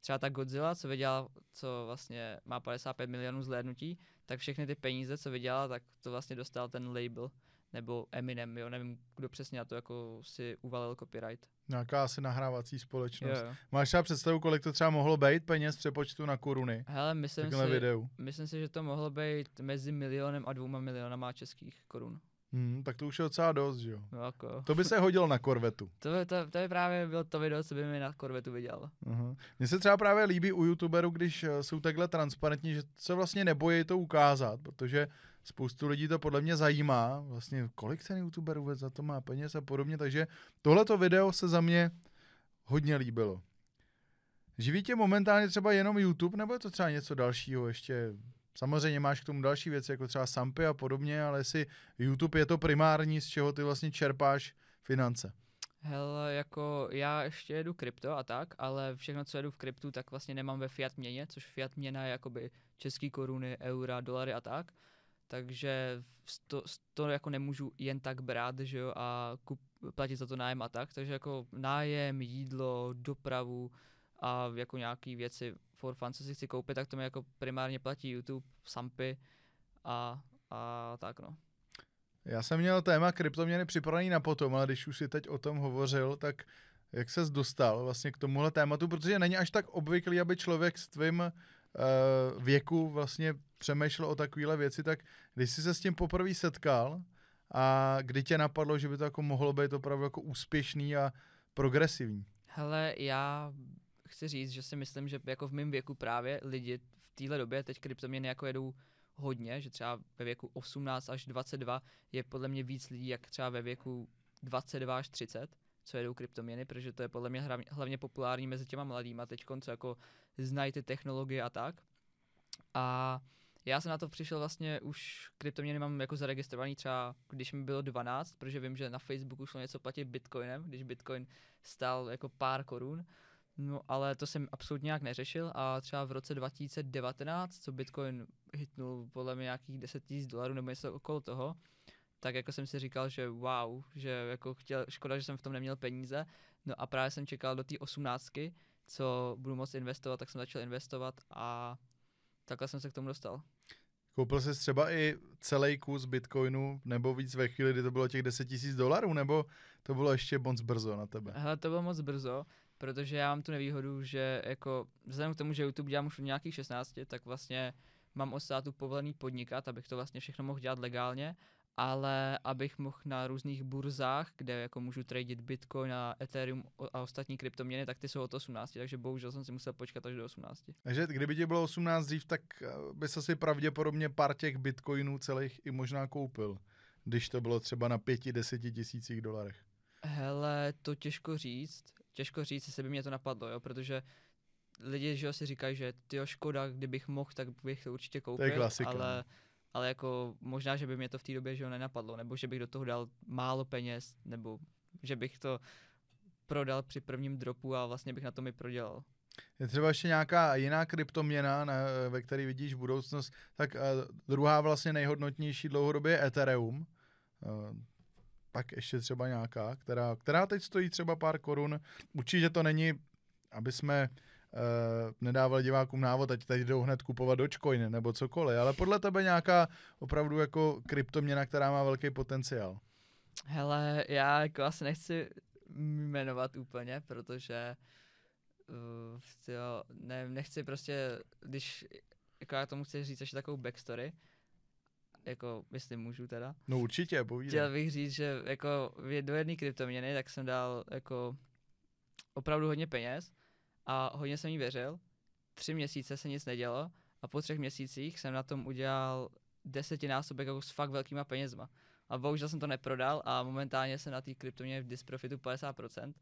třeba ta Godzilla, co vydělala, co vlastně má 55 milionů zhlédnutí, tak všechny ty peníze, co vydělala, tak to vlastně dostal ten label nebo Eminem, jo, nevím, kdo přesně na to jako si uvalil copyright. Nějaká asi nahrávací společnost. Jo, jo. Máš třeba představu, kolik to třeba mohlo být peněz přepočtu na koruny? Hele, myslím si, videu. myslím si, že to mohlo být mezi milionem a dvouma milionama českých korun. Hmm, tak to už je docela dost, že jo. No jako, To by se hodilo na korvetu. to, by- to, to by právě bylo to video, co by mi na korvetu viděl. Aha. Mně se třeba právě líbí u youtuberů, když eh, jsou takhle transparentní, že se vlastně nebojí to ukázat, protože spoustu lidí to podle mě zajímá, vlastně kolik ten youtuber vůbec za to má peněz a podobně, takže tohleto video se za mě hodně líbilo. Živí tě momentálně třeba jenom YouTube, nebo je to třeba něco dalšího ještě? Samozřejmě máš k tomu další věci, jako třeba Sampy a podobně, ale jestli YouTube je to primární, z čeho ty vlastně čerpáš finance. Hele, jako já ještě jedu krypto a tak, ale všechno, co jedu v kryptu, tak vlastně nemám ve fiat měně, což fiat měna je jakoby český koruny, eura, dolary a tak. Takže to, to jako nemůžu jen tak brát, že jo, a kup, platit za to nájem a tak. Takže jako nájem, jídlo, dopravu a jako nějaký věci for fun, co si chci koupit, tak to mi jako primárně platí YouTube, Sampy a, a tak no. Já jsem měl téma kryptoměny připravený na potom, ale když už si teď o tom hovořil, tak jak ses dostal vlastně k tomuhle tématu, protože není až tak obvyklý, aby člověk s tvým uh, věku vlastně přemýšlel o takovéhle věci, tak když jsi se s tím poprvé setkal a kdy tě napadlo, že by to jako mohlo být opravdu jako úspěšný a progresivní. Hele, já chci říct, že si myslím, že jako v mém věku právě lidi v téhle době teď kryptoměny jako jedou hodně, že třeba ve věku 18 až 22 je podle mě víc lidí, jak třeba ve věku 22 až 30, co jedou kryptoměny, protože to je podle mě hlavně, populární mezi těma mladýma teď, co jako znají ty technologie a tak. A já jsem na to přišel vlastně už kryptoměny mám jako zaregistrovaný třeba, když mi bylo 12, protože vím, že na Facebooku šlo něco platit bitcoinem, když bitcoin stál jako pár korun, no ale to jsem absolutně nějak neřešil a třeba v roce 2019, co bitcoin hitnul podle mě nějakých 10 000 dolarů nebo něco okolo toho, tak jako jsem si říkal, že wow, že jako chtěl, škoda, že jsem v tom neměl peníze, no a právě jsem čekal do té osmnáctky, co budu moct investovat, tak jsem začal investovat a takhle jsem se k tomu dostal. Koupil jsi třeba i celý kus bitcoinu, nebo víc ve chvíli, kdy to bylo těch 10 000 dolarů, nebo to bylo ještě moc brzo na tebe? Hele, to bylo moc brzo, protože já mám tu nevýhodu, že jako vzhledem k tomu, že YouTube dělám už od nějakých 16, tak vlastně mám od státu povolený podnikat, abych to vlastně všechno mohl dělat legálně, ale abych mohl na různých burzách, kde jako můžu tradit Bitcoin a Ethereum a ostatní kryptoměny, tak ty jsou od 18, takže bohužel jsem si musel počkat až do 18. Takže kdyby ti bylo 18 dřív, tak eh, bys asi pravděpodobně pár těch bitcoinů celých i možná koupil, když to bylo třeba na pěti, deseti tisících dolarech. Hele, to těžko říct, těžko říct, jestli by mě to napadlo, jo, protože lidi, že jo, si říkají, že ty škoda, kdybych mohl, tak bych to určitě koupil, klasika, ale, no. ale jako možná, že by mě to v té době, že jo, nenapadlo, nebo že bych do toho dal málo peněz, nebo že bych to prodal při prvním dropu a vlastně bych na tom i prodělal. Je třeba ještě nějaká jiná kryptoměna, na, ve které vidíš budoucnost, tak uh, druhá vlastně nejhodnotnější dlouhodobě je Ethereum. Uh, pak ještě třeba nějaká, která, která teď stojí třeba pár korun. Určitě to není, aby jsme uh, nedávali divákům návod, ať tady jdou hned kupovat Dogecoin nebo cokoliv, ale podle tebe nějaká opravdu jako kryptoměna, která má velký potenciál. Hele, já jako asi nechci jmenovat úplně, protože uh, tyjo, ne, nechci prostě, když jako já tomu chci říct ještě takovou backstory, jako jestli můžu teda. No určitě, povídej. Chtěl bych říct, že jako v- do jedné kryptoměny, tak jsem dal jako opravdu hodně peněz a hodně jsem jí věřil. Tři měsíce se nic nedělo a po třech měsících jsem na tom udělal desetinásobek jako s fakt velkýma penězma. A bohužel jsem to neprodal a momentálně jsem na té kryptoměně v disprofitu 50%.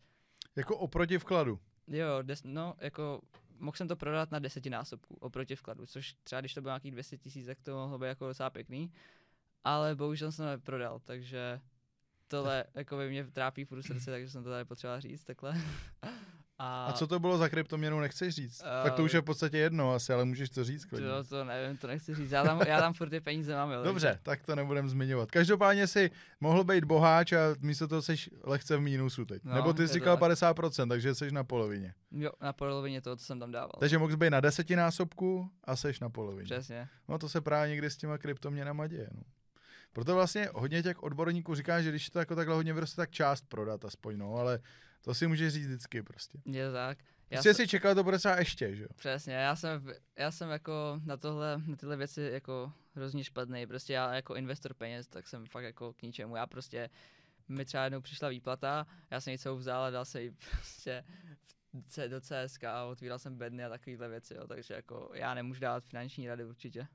Jako oproti vkladu. Jo, des, no, jako mohl jsem to prodat na desetinásobku oproti vkladu, což třeba když to bylo nějakých 200 tisíc, tak to mohlo být jako docela pěkný, ale bohužel jsem to neprodal, takže tohle jako by mě trápí furt srdce, takže jsem to tady potřeboval říct takhle. A, A co to bylo za kryptoměnu, nechceš říct? A- tak to už je v podstatě jedno asi, ale můžeš to říct klidně. to, to nevím, to nechci říct, já tam, já tam furt ty peníze mám, jo, Dobře, tak to nebudem zmiňovat. Každopádně si mohl být boháč a místo toho jsi lehce v mínusu teď. No, Nebo ty jsi říkal tak. 50%, takže jsi na polovině. Jo, na polovině toho, co jsem tam dával. Takže mohl být na desetinásobku a jsi na polovině. Přesně. No to se právě někdy s těma kryptoměnama děje. No. Proto vlastně hodně těch odborníků říká, že když to jako takhle hodně vyroste, tak část prodat aspoň, no, ale to si můžeš říct vždycky prostě. Je tak. Já Prostě jsem- si čekal, to bude třeba ještě, že jo? Přesně, já jsem, já jsem jako na tohle, na tyhle věci jako hrozně špatný. Prostě já jako investor peněz, tak jsem fakt jako k ničemu. Já prostě, mi třeba jednou přišla výplata, já jsem celou vzal a dal se ji prostě do CSK a otvíral jsem bedny a takovéhle věci, jo. takže jako já nemůžu dávat finanční rady určitě.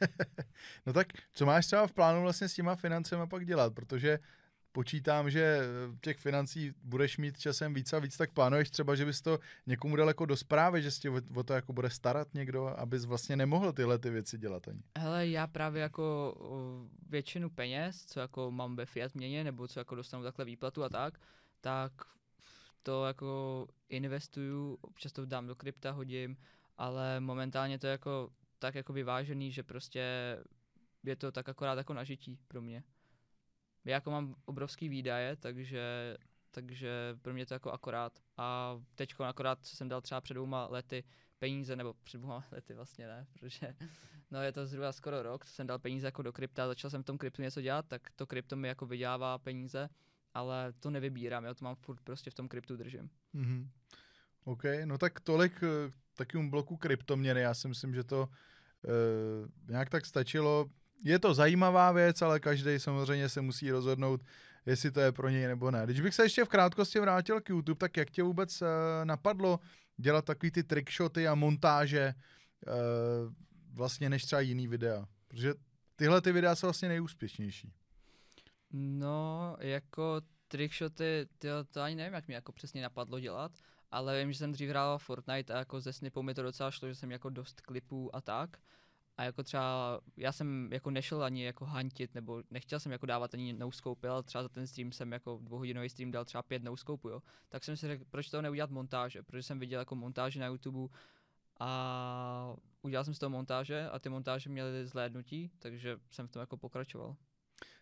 No tak co máš třeba v plánu vlastně s těma financemi pak dělat, protože počítám, že eh, těch financí budeš mít časem víc a víc, tak plánuješ třeba, že bys to někomu dal jako do zprávy, že tě o, to jako bude starat někdo, abys vlastně nemohl tyhle ty věci dělat ani. Hele, já právě jako většinu peněz, co jako mám ve fiat měně, nebo co jako dostanu takhle výplatu a tak, tak to jako investuju, občas to dám do krypta, hodím, ale momentálně to je jako tak jako vyvážený, že prostě je to tak akorát jako na žití pro mě. Já jako mám obrovský výdaje, takže, takže pro mě to jako akorát. A teď akorát, jsem dal třeba před dvouma lety peníze, nebo před dvouma lety vlastně ne, protože no je to zhruba skoro rok, co jsem dal peníze jako do krypta, začal jsem v tom kryptu něco dělat, tak to krypto mi jako vydělává peníze, ale to nevybírám, já to mám furt prostě v tom kryptu držím. Mhm. OK, no tak tolik eh, k takovému bloku kryptoměny, já si myslím, že to uh, nějak tak stačilo. Je to zajímavá věc, ale každý samozřejmě se musí rozhodnout, jestli to je pro něj nebo ne. Když bych se ještě v krátkosti vrátil k YouTube, tak jak tě vůbec uh, napadlo dělat takový ty trickshoty a montáže uh, vlastně než třeba jiný videa? Protože tyhle ty videa jsou vlastně nejúspěšnější. No, jako trickshoty, tyjo, to ani nevím, jak mi jako přesně napadlo dělat, ale vím, že jsem dřív hrál Fortnite a jako ze snipou mi to docela šlo, že jsem jako dost klipů a tak. A jako třeba, já jsem jako nešel ani jako hantit, nebo nechtěl jsem jako dávat ani nouscope, ale třeba za ten stream jsem jako dvouhodinový stream dal třeba pět nouscopeů, jo. Tak jsem si řekl, proč to neudělat montáže, protože jsem viděl jako montáže na YouTube a udělal jsem z toho montáže a ty montáže měly zhlédnutí, takže jsem v tom jako pokračoval.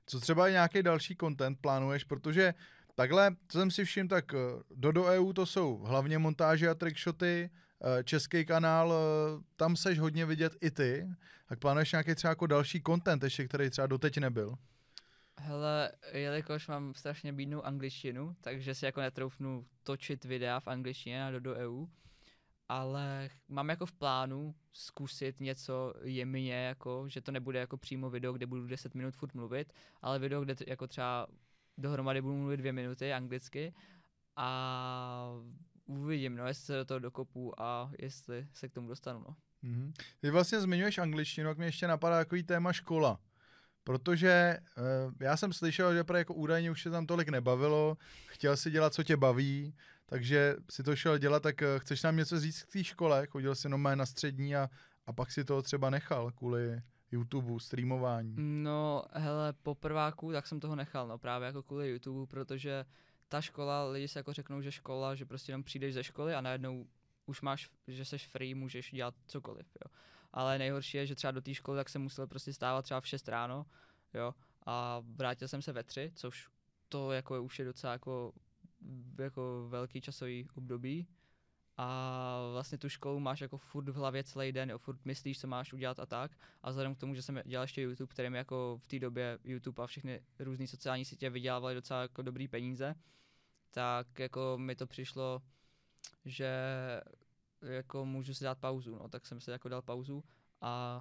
Co třeba nějaký další content plánuješ, protože takhle, co jsem si všiml, tak eh, Dodo EU to jsou hlavně montáže a trickshoty, český kanál, eh, tam seš hodně vidět i ty, tak plánuješ nějaký třeba jako další content ještě, který třeba doteď nebyl? Hele, jelikož mám strašně bídnou angličtinu, takže si jako netroufnu točit videa v angličtině na Dodo EU, ale mám jako v plánu zkusit něco jemně, jako, že to nebude jako přímo video, kde budu 10 minut furt mluvit, ale video, kde t- jako třeba dohromady budu mluvit dvě minuty anglicky. A uvidím, no, jestli se do toho dokopu a jestli se k tomu dostanu, no. Mhm. Ty vlastně zmiňuješ angličtinu, tak mě ještě napadá takový téma škola. Protože uh, já jsem slyšel, že pro jako údajně už se tam tolik nebavilo, chtěl si dělat, co tě baví, takže si to šel dělat, tak uh, chceš nám něco říct k té škole? Chodil jsi jenom na střední a, a pak si to třeba nechal kvůli YouTube, streamování. No, hele, po prváku, tak jsem toho nechal, no, právě jako kvůli YouTube, protože ta škola, lidi si jako řeknou, že škola, že prostě jenom přijdeš ze školy a najednou už máš, že seš free, můžeš dělat cokoliv, jo. Ale nejhorší je, že třeba do té školy tak jsem musel prostě stávat třeba v 6 ráno, jo, a vrátil jsem se ve 3, což to jako už je docela jako, jako velký časový období, a vlastně tu školu máš jako furt v hlavě celý den, jo, furt myslíš, co máš udělat a tak. A vzhledem k tomu, že jsem dělal ještě YouTube, který mi jako v té době YouTube a všechny různé sociální sítě vydělávaly docela jako dobrý peníze, tak jako mi to přišlo, že jako můžu si dát pauzu, no, tak jsem si jako dal pauzu a,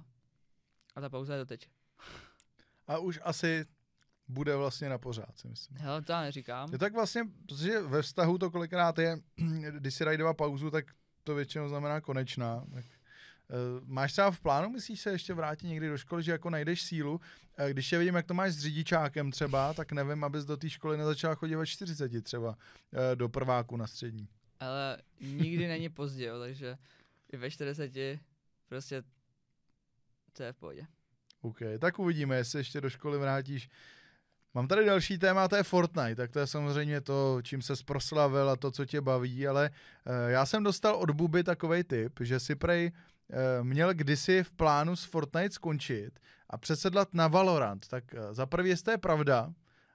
a ta pauza je doteď. A už asi bude vlastně na pořád, si myslím. Hele, to já neříkám. Je tak vlastně, protože ve vztahu to kolikrát je, když si dají dva pauzu, tak to většinou znamená konečná. Tak, máš třeba v plánu, myslíš se ještě vrátit někdy do školy, že jako najdeš sílu? Uh, když je vidím, jak to máš s řidičákem třeba, tak nevím, abys do té školy nezačala chodit ve 40 třeba uh, do prváku na střední. Ale nikdy není pozdě, jo, takže i ve 40 prostě to je v pohodě. OK, tak uvidíme, jestli ještě do školy vrátíš. Mám tady další téma, to je Fortnite, tak to je samozřejmě to, čím se proslavil a to, co tě baví, ale já jsem dostal od Buby takový tip, že si prej měl kdysi v plánu s Fortnite skončit a přesedlat na Valorant. Tak uh, za prvý, jestli to je pravda,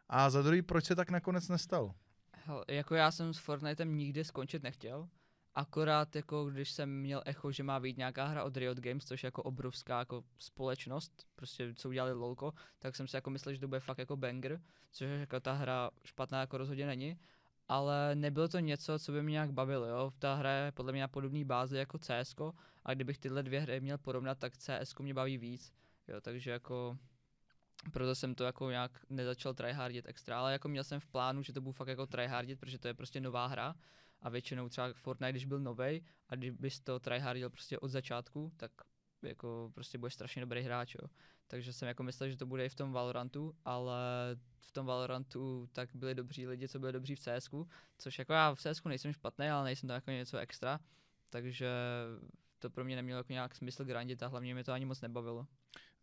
a za druhý, proč se tak nakonec nestalo? Hele, jako já jsem s Fortnitem nikdy skončit nechtěl, akorát jako když jsem měl echo, že má být nějaká hra od Riot Games, což je jako obrovská jako společnost, prostě co udělali lolko, tak jsem si jako myslel, že to bude fakt jako banger, což jako ta hra špatná jako rozhodně není, ale nebylo to něco, co by mě nějak bavilo, jo. Ta hra je podle mě na podobné bázi jako CS, a kdybych tyhle dvě hry měl porovnat, tak CS mě baví víc, Jo, takže jako proto jsem to jako nějak nezačal tryhardit extra, ale jako měl jsem v plánu, že to budu fakt jako tryhardit, protože to je prostě nová hra a většinou třeba Fortnite, když byl novej a kdybys to tryhardil prostě od začátku, tak jako prostě budeš strašně dobrý hráč, jo. Takže jsem jako myslel, že to bude i v tom Valorantu, ale v tom Valorantu tak byli dobří lidi, co byli dobří v CSku, což jako já v CSku nejsem špatný, ale nejsem to jako něco extra, takže to pro mě nemělo jako nějak smysl grandit a hlavně mě to ani moc nebavilo.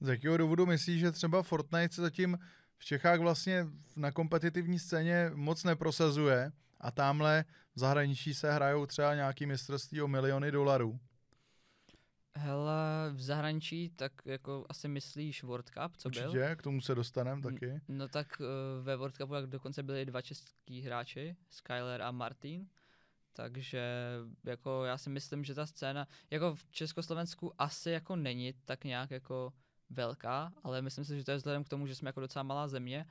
Z jakého důvodu myslíš, že třeba Fortnite se zatím v Čechách vlastně na kompetitivní scéně moc neprosazuje a tamhle v zahraničí se hrajou třeba nějaký mistrovství o miliony dolarů? Hele, v zahraničí, tak jako asi myslíš World Cup, co byl? Určitě, k tomu se dostaneme taky. No tak uh, ve World Cupu jak dokonce byli dva český hráči, Skyler a Martin, takže jako já si myslím, že ta scéna, jako v Československu asi jako není tak nějak jako velká, ale myslím si, že to je vzhledem k tomu, že jsme jako docela malá země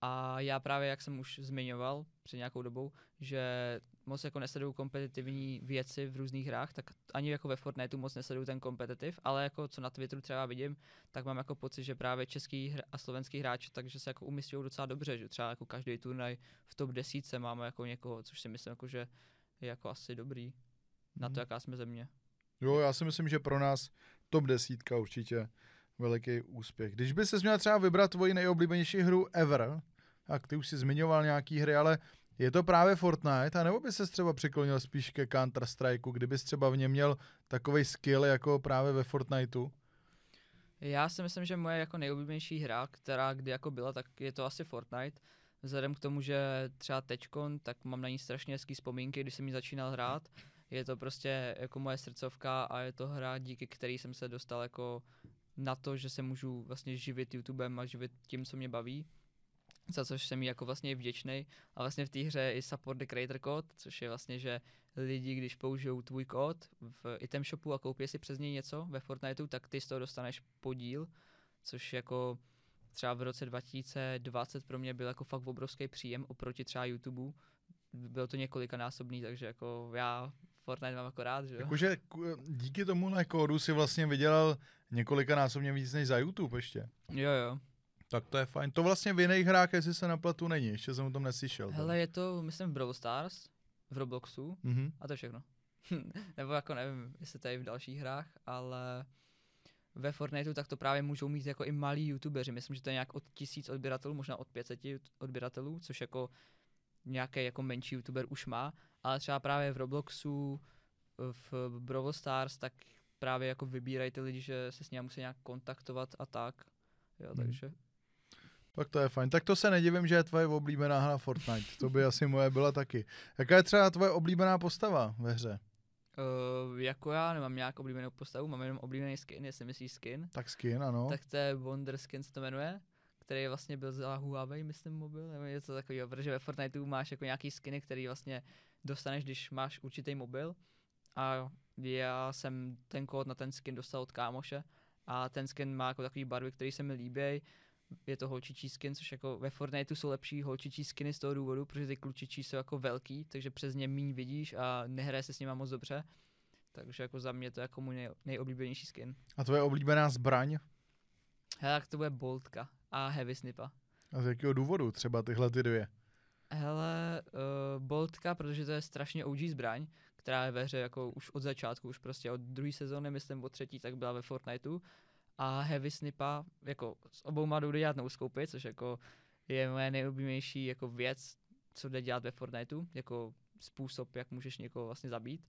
a já právě, jak jsem už zmiňoval před nějakou dobou, že moc jako nesleduju kompetitivní věci v různých hrách, tak ani jako ve Fortniteu moc nesleduju ten kompetitiv, ale jako co na Twitteru třeba vidím, tak mám jako pocit, že právě český hr- a slovenský hráči, takže se jako umístějí docela dobře, že třeba jako každý turnaj v top 10 máme jako někoho, což si myslím jako, že je jako asi dobrý na to, Mhm. jaká jsme země. Jo, já si myslím, že pro nás top desítka určitě veliký úspěch. Když by se měl třeba vybrat tvoji nejoblíbenější hru ever, tak ty už si zmiňoval nějaký hry, ale je to právě Fortnite, a nebo by se třeba přiklonil spíš ke Counter Strikeu, kdybys třeba v něm měl takový skill jako právě ve Fortniteu? Já si myslím, že moje jako nejoblíbenější hra, která kdy jako byla, tak je to asi Fortnite. Vzhledem k tomu, že třeba teďkon, tak mám na ní strašně hezký vzpomínky, když jsem ji začínal hrát. Je to prostě jako moje srdcovka a je to hra, díky který jsem se dostal jako na to, že se můžu vlastně živit YouTubem a živit tím, co mě baví. Za což jsem jí jako vlastně vděčný. A vlastně v té hře je i support the creator code, což je vlastně, že lidi, když použijou tvůj kód v item shopu a koupí si přes něj něco ve Fortniteu, tak ty z toho dostaneš podíl, což jako třeba v roce 2020 pro mě byl jako fakt obrovský příjem oproti třeba YouTubeu. Bylo to několikanásobný, takže jako já Fortnite mám jako rád, že jo. Jakože díky tomuhle kódu si vlastně vydělal několikanásobně víc než za YouTube ještě. Jo, jo. Tak to je fajn. To vlastně v jiných hrách, jestli se na platu není, ještě jsem o tom neslyšel. Hele, je to, myslím, v Brawl Stars, v Robloxu Mhm. a to je všechno. Nebo jako nevím, jestli to je v dalších hrách, ale ve Fortniteu tak to právě můžou mít jako i malí youtubeři. Myslím, že to je nějak od tisíc odběratelů, možná od 500 odběratelů, což jako nějaký jako menší youtuber už má, ale třeba právě v Robloxu, v Brawl Stars, tak právě jako vybírají ty lidi, že se s ním musí nějak kontaktovat a tak. Jo, Hmm. Tak to je fajn. Tak to se nedivím, že je tvoje oblíbená hra Fortnite. To by asi moje byla taky. Jaká je třeba tvoje oblíbená postava ve hře? Uh, jako já nemám nějak oblíbenou postavu, mám jenom oblíbený skin, jestli myslíš skin. Tak skin, ano. Tak to je Wonder Skin se to jmenuje, který vlastně byl za Huawei, myslím, mobil, nebo něco takového, protože ve Fortniteu máš jako nějaký skiny, který vlastně dostaneš, když máš určitý mobil. A já jsem ten kód na ten skin dostal od kámoše a ten skin má jako takový barvy, které se mi líbí. Je to holčičí skin, což jako ve Fortniteu jsou lepší holčičí skiny z toho důvodu, protože ty klučičí jsou jako velký, takže přes ně míň vidíš a nehraje se s nima moc dobře. Takže jako za mě to je jako můj nej, nejoblíbenější skin. A tvoje oblíbená zbraň? Hele, tak to bude Boltka a Heavy Snipa. A z jakého důvodu třeba tyhle ty dvě? Hele, uh, Boltka, protože to je strašně OG zbraň, která je ve hře jako už od začátku, už prostě od druhé sezóny, myslím od třetí, tak byla ve Fortniteu. A Heavy Snipa, jako s obouma jdou dělat no což jako je moje nejoblíbenější jako věc, co jde dělat ve Fortniteu, jako způsob, jak můžeš někoho vlastně zabít.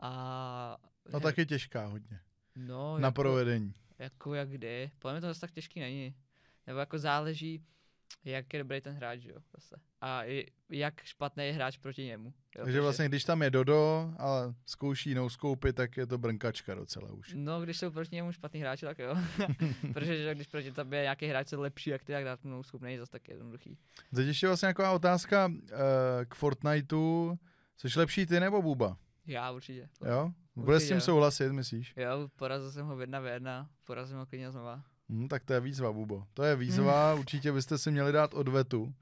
A No tak je těžká hodně. no, Na jako, provedení. jako jak kdy. Podle mě to zase tak těžký není. Nebo jako záleží, jak je dobrý ten hráč, jo, zase. A jak špatný je hráč proti němu. Jo, Takže vlastně, když tam je Dodo a zkouší jinou skoupit, tak je to brnkačka docela už. No, když jsou proti němu špatný hráči, tak jo. Protože že když proti tobě je nějaký hráč, co lepší, jak ty, jak dát mu skup, není zase tak jednoduchý. Teď ještě vlastně taková otázka uh, k Fortniteu. Jsi lepší ty nebo Buba? Já určitě. Jo? Bude s tím Určitě. souhlasit, myslíš? Jo, porazil jsem ho v jedna v jedna, porazil ho klidně znova. Hm, tak to je výzva, Bubo. To je výzva, určitě byste si měli dát odvetu.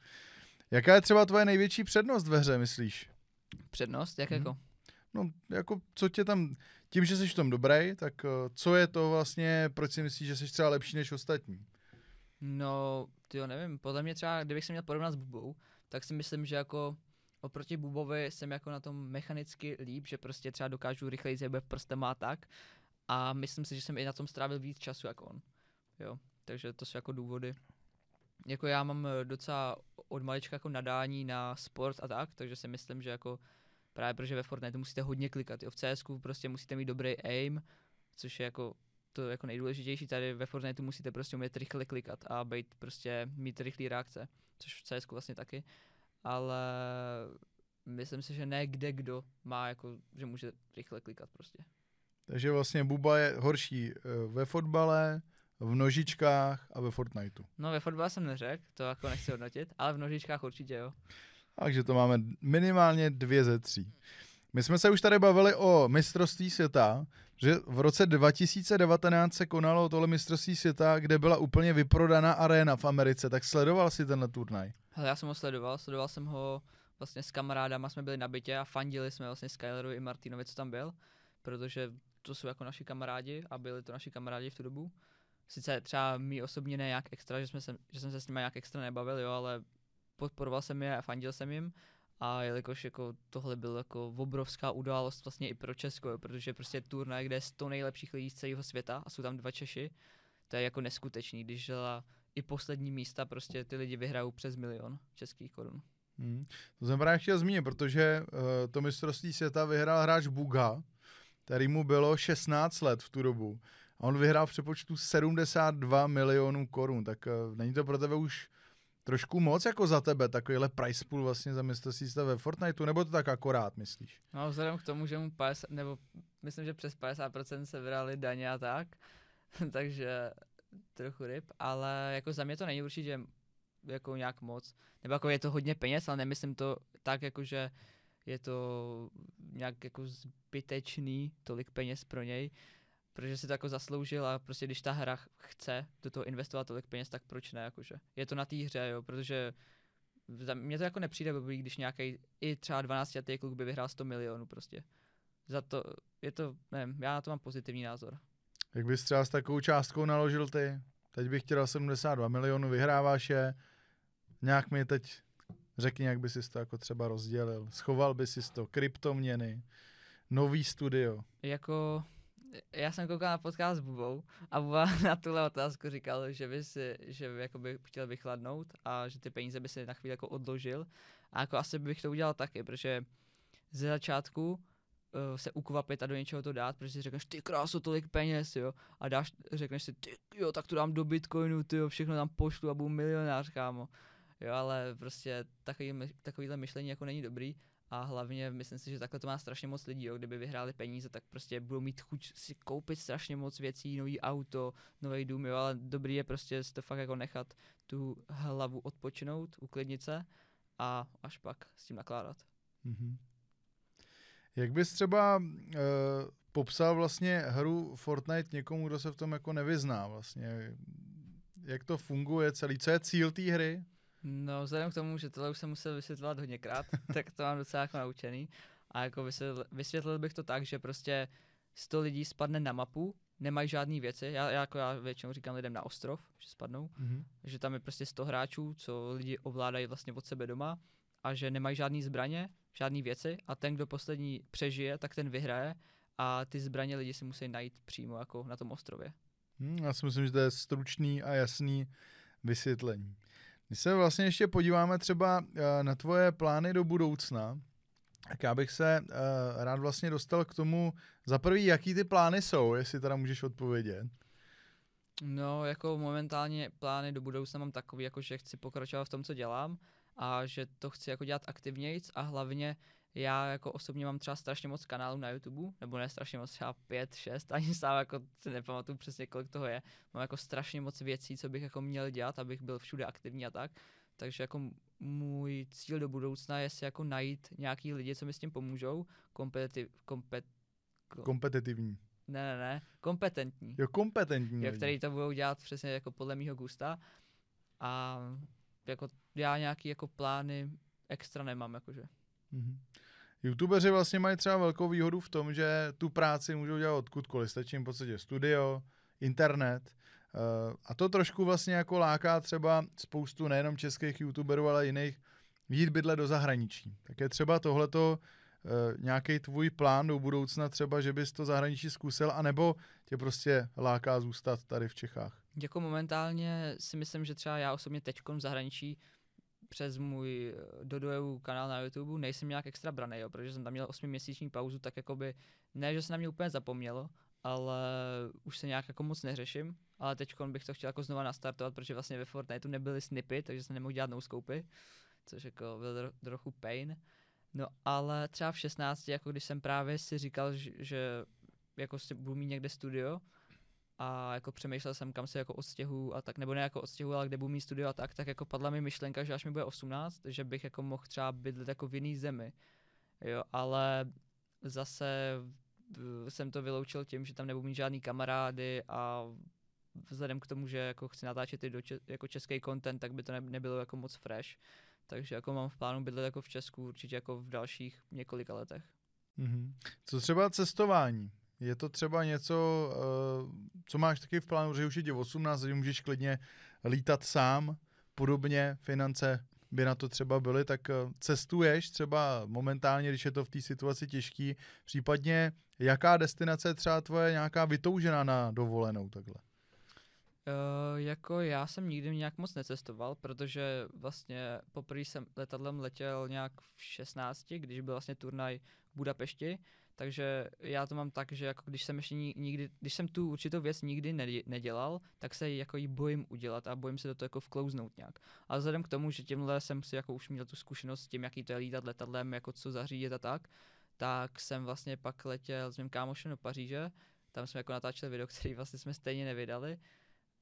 Jaká je třeba tvoje největší přednost ve hře, myslíš? Přednost, jak Mhm. jako? No, jako, co tě tam tím, že jsi v tom dobrý, tak eh, co je to vlastně, proč si myslíš, že jsi třeba lepší než ostatní? No, ty jo, nevím, podle mě třeba, kdybych se měl porovnat s Bubou, tak si myslím, že jako oproti Bubovi jsem jako na tom mechanicky líp, že prostě třeba dokážu rychleji zjebet prstem a tak. A myslím si, že jsem i na tom strávil víc času jako on. Jo, takže to jsou jako důvody. Jako já mám eh, docela od malička jako nadání na sport a tak, takže si myslím, že jako právě protože ve Fortnite musíte hodně klikat. Jo. V CS prostě musíte mít dobrý aim, což je jako to jako nejdůležitější. Tady ve Fortnite musíte prostě umět rychle klikat a být prostě mít rychlý reakce, což v CS vlastně taky. Ale myslím si, že ne kde kdo má jako, že může rychle klikat prostě. Takže vlastně Buba je horší eh, ve fotbale, v nožičkách a ve Fortniteu. No ve fotbale jsem neřekl, to jako nechci hodnotit, ale v nožičkách určitě jo. Takže to máme minimálně dvě ze tří. My jsme se už tady bavili o mistrovství světa, že v roce 2019 se konalo tohle mistrovství světa, kde byla úplně vyprodaná arena v Americe. Tak sledoval si tenhle turnaj? Hele, já jsem ho sledoval, sledoval jsem ho vlastně s kamarádama, jsme byli na bytě a fandili jsme vlastně Skylerovi i Martinovi, co tam byl, protože to jsou jako naši kamarádi a byli to naši kamarádi v tu dobu. Sice třeba mi osobně ne jak extra, že, jsme se, že jsem se s nimi nějak extra nebavil, jo, ale podporoval jsem je a fandil jsem jim. A jelikož jako tohle byl jako obrovská událost vlastně i pro Česko, jo, protože prostě turnaj, kde je 100 nejlepších lidí z celého světa a jsou tam dva Češi, to je jako neskutečný, když žela i poslední místa prostě ty lidi vyhrajou přes milion českých korun. Hmm. To jsem právě chtěl zmínit, protože uh, to mistrovství světa vyhrál hráč Buga, který mu bylo 16 let v tu dobu. A on vyhrál v přepočtu 72 milionů korun, tak uh, není to pro tebe už trošku moc jako za tebe, takovýhle price pool vlastně za mistrovství světa ve Fortniteu, nebo to tak akorát myslíš? No vzhledem k tomu, že mu 50, nebo myslím, že přes 50% se vyrali daně a tak, takže trochu ryb, ale jako za mě to není určitě jako nějak moc. Nebo jako je to hodně peněz, ale nemyslím to tak, jako že je to nějak jako zbytečný tolik peněz pro něj, protože si to jako zasloužil a prostě když ta hra chce do toho investovat tolik peněz, tak proč ne, jakože. Je to na té hře, jo, protože mně to jako nepřijde blbý, když nějaký i třeba 12 letý kluk by vyhrál 100 milionů prostě. Za to, je to, nevím, já na to mám pozitivní názor. Jak bys třeba s takovou částkou naložil ty? Teď bych chtěl 72 milionů, vyhráváš je, nějak mi teď řekni, jak by si to jako třeba rozdělil. Schoval by si to, kryptoměny, nový studio. Jako, já jsem koukal na podcast s Bubou a Buba na tuhle otázku říkal, že by si, že by, jako by chtěl vychladnout a že ty peníze by si na chvíli jako odložil. A jako asi bych to udělal taky, protože ze začátku uh, se ukvapit a do něčeho to dát, protože si řekneš, ty krásu, tolik peněz, jo, a dáš, řekneš si, ty jo, tak to dám do Bitcoinu, ty jo, všechno tam pošlu a budu milionář, kámo. Jo, ale prostě takový, takovýhle myšlení jako není dobrý a hlavně myslím si, že takhle to má strašně moc lidí, jo. kdyby vyhráli peníze, tak prostě budou mít chuť si koupit strašně moc věcí, nový auto, nový dům, jo, ale dobrý je prostě si to fakt jako nechat tu hlavu odpočinout, uklidnit se a až pak s tím nakládat. Mm-hmm. Jak bys třeba uh, popsal vlastně hru Fortnite někomu, kdo se v tom jako nevyzná vlastně? Jak to funguje celý? Co je cíl té hry? No, vzhledem k tomu, že tohle už jsem musel vysvětlovat hodněkrát, tak to mám docela jako naučený. A jako vysvětlil, vysvětlil bych to tak, že prostě 100 lidí spadne na mapu, nemají žádné věci. Já, já, jako já většinou říkám lidem na ostrov, že spadnou. Mm-hmm. Že tam je prostě 100 hráčů, co lidi ovládají vlastně od sebe doma a že nemají žádné zbraně, žádné věci a ten, kdo poslední přežije, tak ten vyhraje a ty zbraně lidi si musí najít přímo jako na tom ostrově. Hmm, já si myslím, že to je stručný a jasný vysvětlení. Když se vlastně ještě podíváme třeba eh, na tvoje plány do budoucna, tak já bych se uh, rád vlastně dostal k tomu, za prvý, jaký ty plány jsou, jestli teda můžeš odpovědět. No, jako momentálně plány do budoucna mám takový, jako že chci pokračovat v tom, co dělám a že to chci jako dělat aktivnějc a hlavně já jako osobně mám třeba strašně moc kanálů na YouTube, nebo ne strašně moc, třeba pět, šest, ani sám jako si nepamatuju přesně, kolik toho je. Mám jako strašně moc věcí, co bych jako měl dělat, abych byl všude aktivní a tak. Takže jako můj cíl do budoucna je si jako najít nějaký lidi, co mi s tím pomůžou, kompetitiv, kompet, kompetitivní. Ne, ne, ne, kompetentní. Jo, kompetentní. Jo, který to budou dělat přesně jako podle mýho gusta. A jako já nějaký jako plány extra nemám, jakože. Mm-hmm. YouTubeři vlastně mají třeba velkou výhodu v tom, že tu práci můžou dělat odkudkoliv. Stačí jim v podstatě studio, internet. Uh, a to trošku vlastně jako láká třeba spoustu nejenom českých YouTuberů, ale jiných jít bydle do zahraničí. Tak je třeba tohleto uh, nějaký tvůj plán do budoucna třeba, že bys to zahraničí zkusil, anebo tě prostě láká zůstat tady v Čechách? Jako momentálně si myslím, že třeba já osobně teďkom v zahraničí přes můj eh, Dodojevů kanál na YouTube nejsem nějak extra braný, jo, protože jsem tam měl 8-měsíční pauzu, tak jakoby, ne, že se na mě úplně zapomnělo, ale už se nějak jako moc neřeším, ale teď bych to chtěl jako znova nastartovat, protože vlastně ve Fortniteu nebyly snipy, takže jsem nemohl dělat nouscoupy, což jako byl tro, trochu pain. No ale třeba v 16, jako když jsem právě si říkal, že, že jako si budu mít někde studio, a jako přemýšlel jsem, kam se jako odstěhu a tak, nebo ne jako odstěhu, ale kde budu mít studio a tak, tak jako padla mi myšlenka, že až mi bude 18, že bych jako mohl třeba bydlet jako v jiný zemi, jo, ale zase jsem to vyloučil tím, že tam nebudu mít žádný kamarády a vzhledem k tomu, že jako chci natáčet i do če- jako český content, tak by to ne- nebylo jako moc fresh. Takže jako mám v plánu bydlet jako v Česku určitě jako v dalších několika letech. Mm-hmm. Co třeba cestování? Je to třeba něco, uh, co máš taky v plánu, že už je tě 18, že můžeš klidně lítat sám, podobně finance by na to třeba byly, tak uh, cestuješ třeba momentálně, když je to v té situaci těžký, případně jaká destinace je třeba tvoje nějaká vytoužená na dovolenou takhle? Uh, jako já jsem nikdy nějak moc necestoval, protože vlastně poprvé jsem letadlem letěl nějak v 16, když byl vlastně turnaj v Budapešti, takže já to mám tak, že jako když jsem ještě nikdy, když jsem tu určitou věc nikdy nedělal, tak se jako jí bojím udělat a bojím se do toho jako vklouznout nějak. A vzhledem k tomu, že tímhle jsem si jako už měl tu zkušenost s tím, jaký to je lítat letadlem, jako co zařídit a tak, tak jsem vlastně pak letěl s mým kámošem do Paříže, tam jsme jako natáčeli video, který vlastně jsme stejně nevydali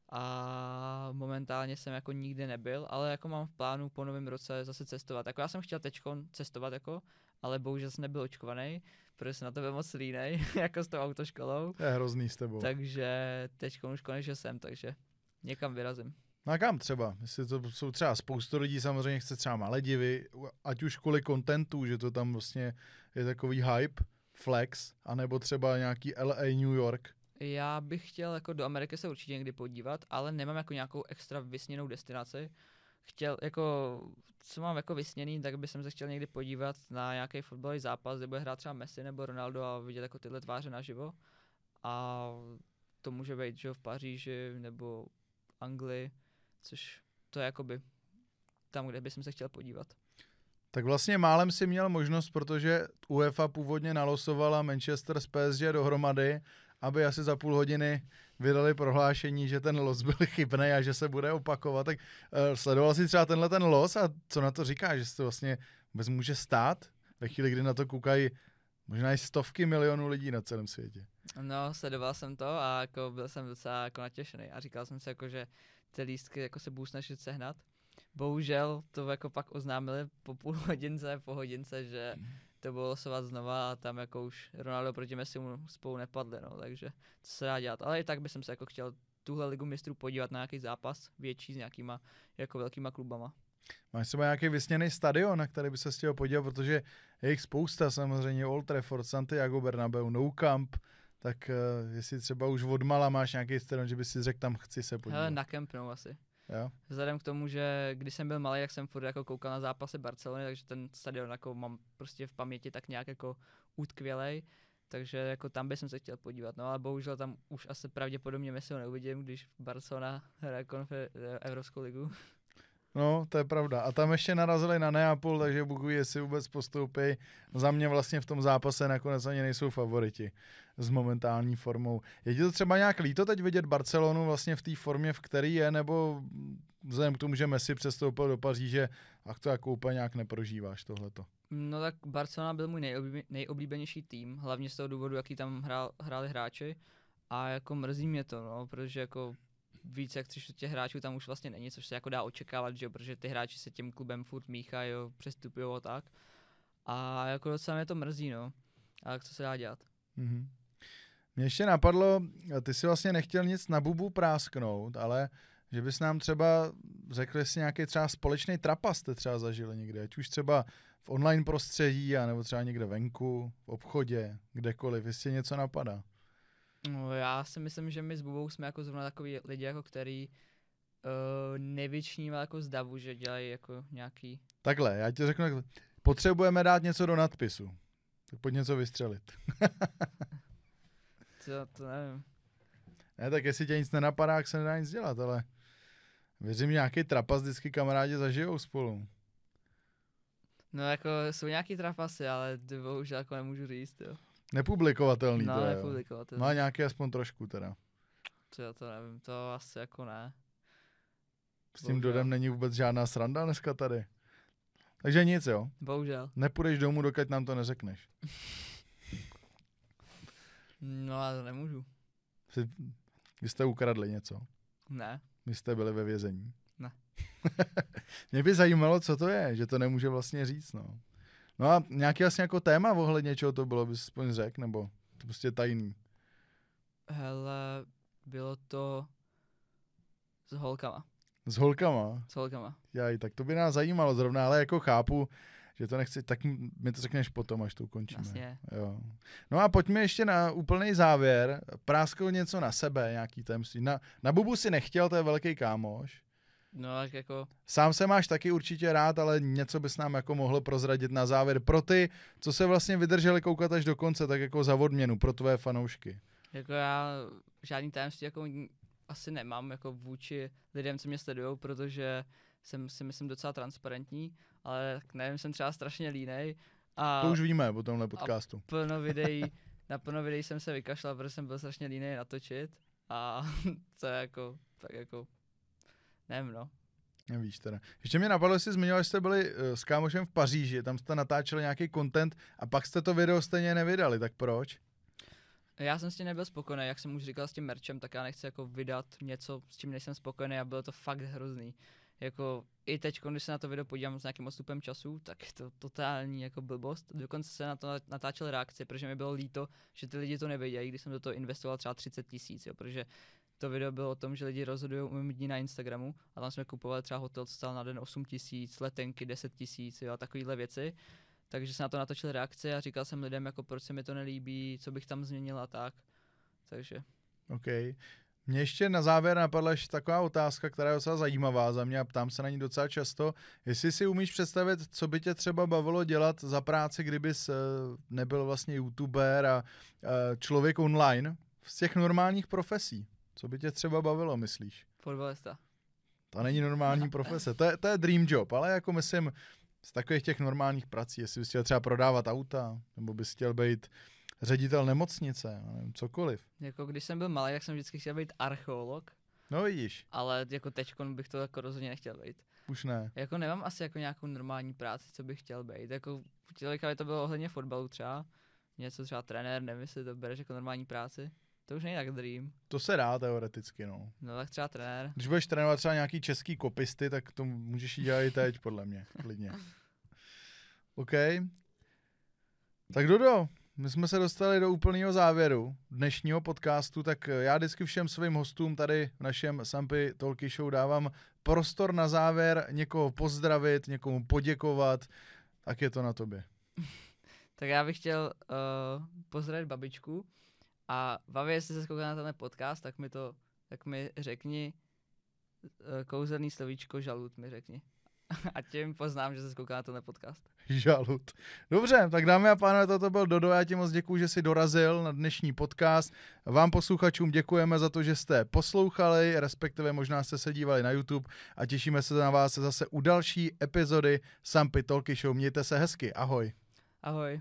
a momentálně jsem jako nikdy nebyl, ale jako mám v plánu po novém roce zase cestovat. Jako já jsem chtěl teď cestovat jako, ale bohužel jsem nebyl očkovaný, protože jsem na to byl moc línej, jako s tou autoškolou. To je hrozný s tebou. Takže teď už konečně jsem, takže někam vyrazím. No a kam třeba? Jestli to jsou třeba spoustu lidí, samozřejmě chce třeba Maledivy, ať už kvůli kontentu, že to tam vlastně je takový hype, flex, anebo třeba nějaký LA, New York. Já bych chtěl jako do Ameriky se určitě někdy podívat, ale nemám jako nějakou extra vysněnou destinaci. Chtěl, jako, co mám jako vysněný, tak bych se chtěl někdy podívat na nějaký fotbalový zápas, kde bude hrát třeba Messi nebo Ronaldo a vidět jako tyhle tváře naživo. A to může být, že v Paříži nebo Anglii, což to je jakoby tam, kde bych se chtěl podívat. Tak vlastně málem si měl možnost, protože UEFA původně nalosovala Manchester s PSG dohromady aby asi za půl hodiny vydali prohlášení, že ten los byl chybný a že se bude opakovat. Tak uh, sledoval si třeba tenhle ten los a co na to říká, že se to vlastně vůbec může stát ve chvíli, kdy na to koukají možná i stovky milionů lidí na celém světě. No, sledoval jsem to a jako byl jsem docela jako natěšený a říkal jsem si jako, že ty lístky jako se budu snažit sehnat. Bohužel to jako pak oznámili po půl hodince, po hodince, že mhm to bylo losovat znova a tam jako už Ronaldo proti Messi mu spolu nepadli, no, takže co se dá dělat. Ale i tak bych se jako chtěl tuhle ligu mistrů podívat na nějaký zápas větší s nějakýma jako velkýma klubama. Máš třeba nějaký vysněný stadion, na který by se chtěl podívat, protože je jich spousta samozřejmě, Old Trafford, Santiago Bernabeu, Nou Camp, tak uh, jestli třeba už od mala máš nějaký stadion, že by si řekl, tam chci se podívat. Hele, na Camp Nou asi. Jo. Vzhledem k tomu, že když jsem byl malý, jak jsem furt jako koukal na zápasy Barcelony, takže ten stadion jako mám prostě v paměti tak nějak jako utkvělej, takže jako tam bych se chtěl podívat, no ale bohužel tam už asi pravděpodobně Messi ho neuvidím, když Barcelona hraje konfer- Evropskou ligu. No, to je pravda. A tam ještě narazili na Neapol, takže Bůh jestli vůbec postoupí. Za mě vlastně v tom zápase nakonec ani nejsou favoriti s momentální formou. Je ti to třeba nějak líto teď vidět Barcelonu vlastně v té formě, v které je, nebo vzhledem k tomu, že Messi přestoupil do Paříže, a to jako úplně nějak neprožíváš tohleto? No tak Barcelona byl můj nejoblíbenější tým, hlavně z toho důvodu, jaký tam hrál, hráli hráči a jako mrzí mě to, no, protože jako víc jak tři čtvrtě hráčů tam už vlastně není, což se jako dá očekávat, že protože ty hráči se tím klubem furt míchají, přestupují a tak. A jako docela mě to mrzí, no. Ale co se dá dělat? Mm-hmm. Mě ještě napadlo, ty si vlastně nechtěl nic na bubu prásknout, ale že bys nám třeba řekl, jestli nějaký třeba společný trapas jste třeba zažili někde, ať už třeba v online prostředí, nebo třeba někde venku, v obchodě, kdekoliv, jestli něco napadá. No, já si myslím, že my s Bubou jsme jako zrovna takový lidi, jako který uh, nevyčnívá jako z davu, že dělají jako nějaký... Takhle, já ti řeknu, takhle. potřebujeme dát něco do nadpisu. Tak pojď něco vystřelit. To, to nevím. Ne, tak jestli tě nic nenapadá, tak se nedá nic dělat, ale věřím, že nějaký trapas vždycky kamarádi zažijou spolu. No jako jsou nějaký trapasy, ale bohužel jako nemůžu říct, jo. Nepublikovatelný No, to je. nepublikovatelný. No a nějaký aspoň trošku teda. To já to nevím, to asi jako ne. S tím Bohužel. dodem není vůbec žádná sranda dneska tady. Takže nic, jo. Bohužel. Nepůjdeš domů, dokud nám to neřekneš. No ale to nemůžu. Jsi, vy jste ukradli něco. Ne. Vy jste byli ve vězení. Ne. Mě by zajímalo, co to je, že to nemůže vlastně říct, no. No a nějaký vlastně jako téma ohledně čeho to bylo, bys aspoň řekl, nebo to prostě tajný. Hele, bylo to s holkama. S holkama. S holkama. Jaj, tak to by nás zajímalo zrovna, ale jako chápu, že to nechci, tak mi to řekneš potom, až to ukončíme. Jasně. Jo. No a pojďme ještě na úplný závěr. Práskl něco na sebe, nějaký tajemství. Na, na Bubu si nechtěl, to je velký kámoš. No tak jako, Sám se máš taky určitě rád, ale něco bys nám jako mohl prozradit na závěr pro ty, co se vlastně vydrželi koukat až do konce, tak jako za odměnu pro tvé fanoušky. jako já žádný tajemství jako asi nemám jako vůči lidem, co mě sledují, protože jsem si myslím docela transparentní, ale nevím, jsem třeba strašně línej a To už víme po tomhle podcastu. plno videí, na plno videí jsem se vykašlal, protože jsem byl strašně línej natočit a to je jako, tak jako, nevím no. Nevíš teda. Ještě mě napadlo, jestli zmiňoval, že jste byli eh, s kámošem v Paříži, tam jste natáčeli nějaký content a pak jste to video stejně nevydali, tak proč? Já jsem s tím nebyl spokojený, jak jsem už říkal s tím merčem, tak já nechci jako vydat něco, s čím nejsem spokojený a bylo to fakt hrozný. Jako i teď, když se na to video podívám s nějakým odstupem času, tak je to totální jako blbost. Dokonce se na to natáčel reakce, protože mi bylo líto, že ty lidi to nevědějí, když jsem do toho investoval třeba 30 tisíc, jo, protože to video bylo o tom, že lidi rozhodují o dní na Instagramu a tam jsme kupovali třeba hotel, co stál na den 8 tisíc, letenky 10 tisíc, a takovéhle věci. Takže se na to natočil reakce a říkal jsem lidem, jako proč se mi to nelíbí, co bych tam změnil a tak. Takže OK. Mě ještě na závěr napadla ještě taková otázka, která je docela zajímavá za mě a ptám se na ní docela často. Jestli si umíš představit, co by tě třeba bavilo dělat za práci, kdybys eh, nebyl vlastně youtuber a eh, člověk online z těch normálních profesí. Co by tě třeba bavilo, myslíš? fotbalista. To není normální profese, to je, to je dream job, ale jako myslím z takových těch normálních prací, jestli bys chtěl třeba prodávat auta, nebo bys chtěl být ředitel nemocnice, nevím, cokoliv. Jako když jsem byl malý, tak jsem vždycky chtěl být archeolog, No vidíš, ale jako teďkon bych to jako rozhodně nechtěl být. už ne. Jako nemám asi jako nějakou normální práci, co bych chtěl být. Jako člověka by to bylo ohledně fotbalu třeba, něco třeba trenér, nevím, jestli to bereš jako normální práci. To už není tak dream. To se dá teoreticky, no. No tak třeba trenér. Když budeš trénovat třeba nějaký český kopisty, tak to můžeš jí dělat i teď, podle mě, klidně. OK. Tak Dodo, my jsme se dostali do úplného závěru dnešního podcastu, tak já vždycky všem svým hostům tady v našem Sampy Talky Show dávám prostor na závěr někoho pozdravit, někomu poděkovat, tak je to na tobě. Tak já bych chtěl uh, pozdravit babičku a Vavi, jestli se kouká na tenhle podcast, tak mi to, tak mi řekni uh, kouzelný slovíčko žalud mi řekni. a tím poznám, že se kouká na tenhle podcast. Žalud. Dobře, tak dámy a pánové, toto byl Dodo, já ti moc děkuji, že jsi dorazil na dnešní podcast. Vám posluchačům děkujeme za to, že jste poslouchali, respektive možná jste se dívali na YouTube a těšíme se na vás zase u další epizody Sampy Talky Show. Mějte se hezky, ahoj. Ahoj.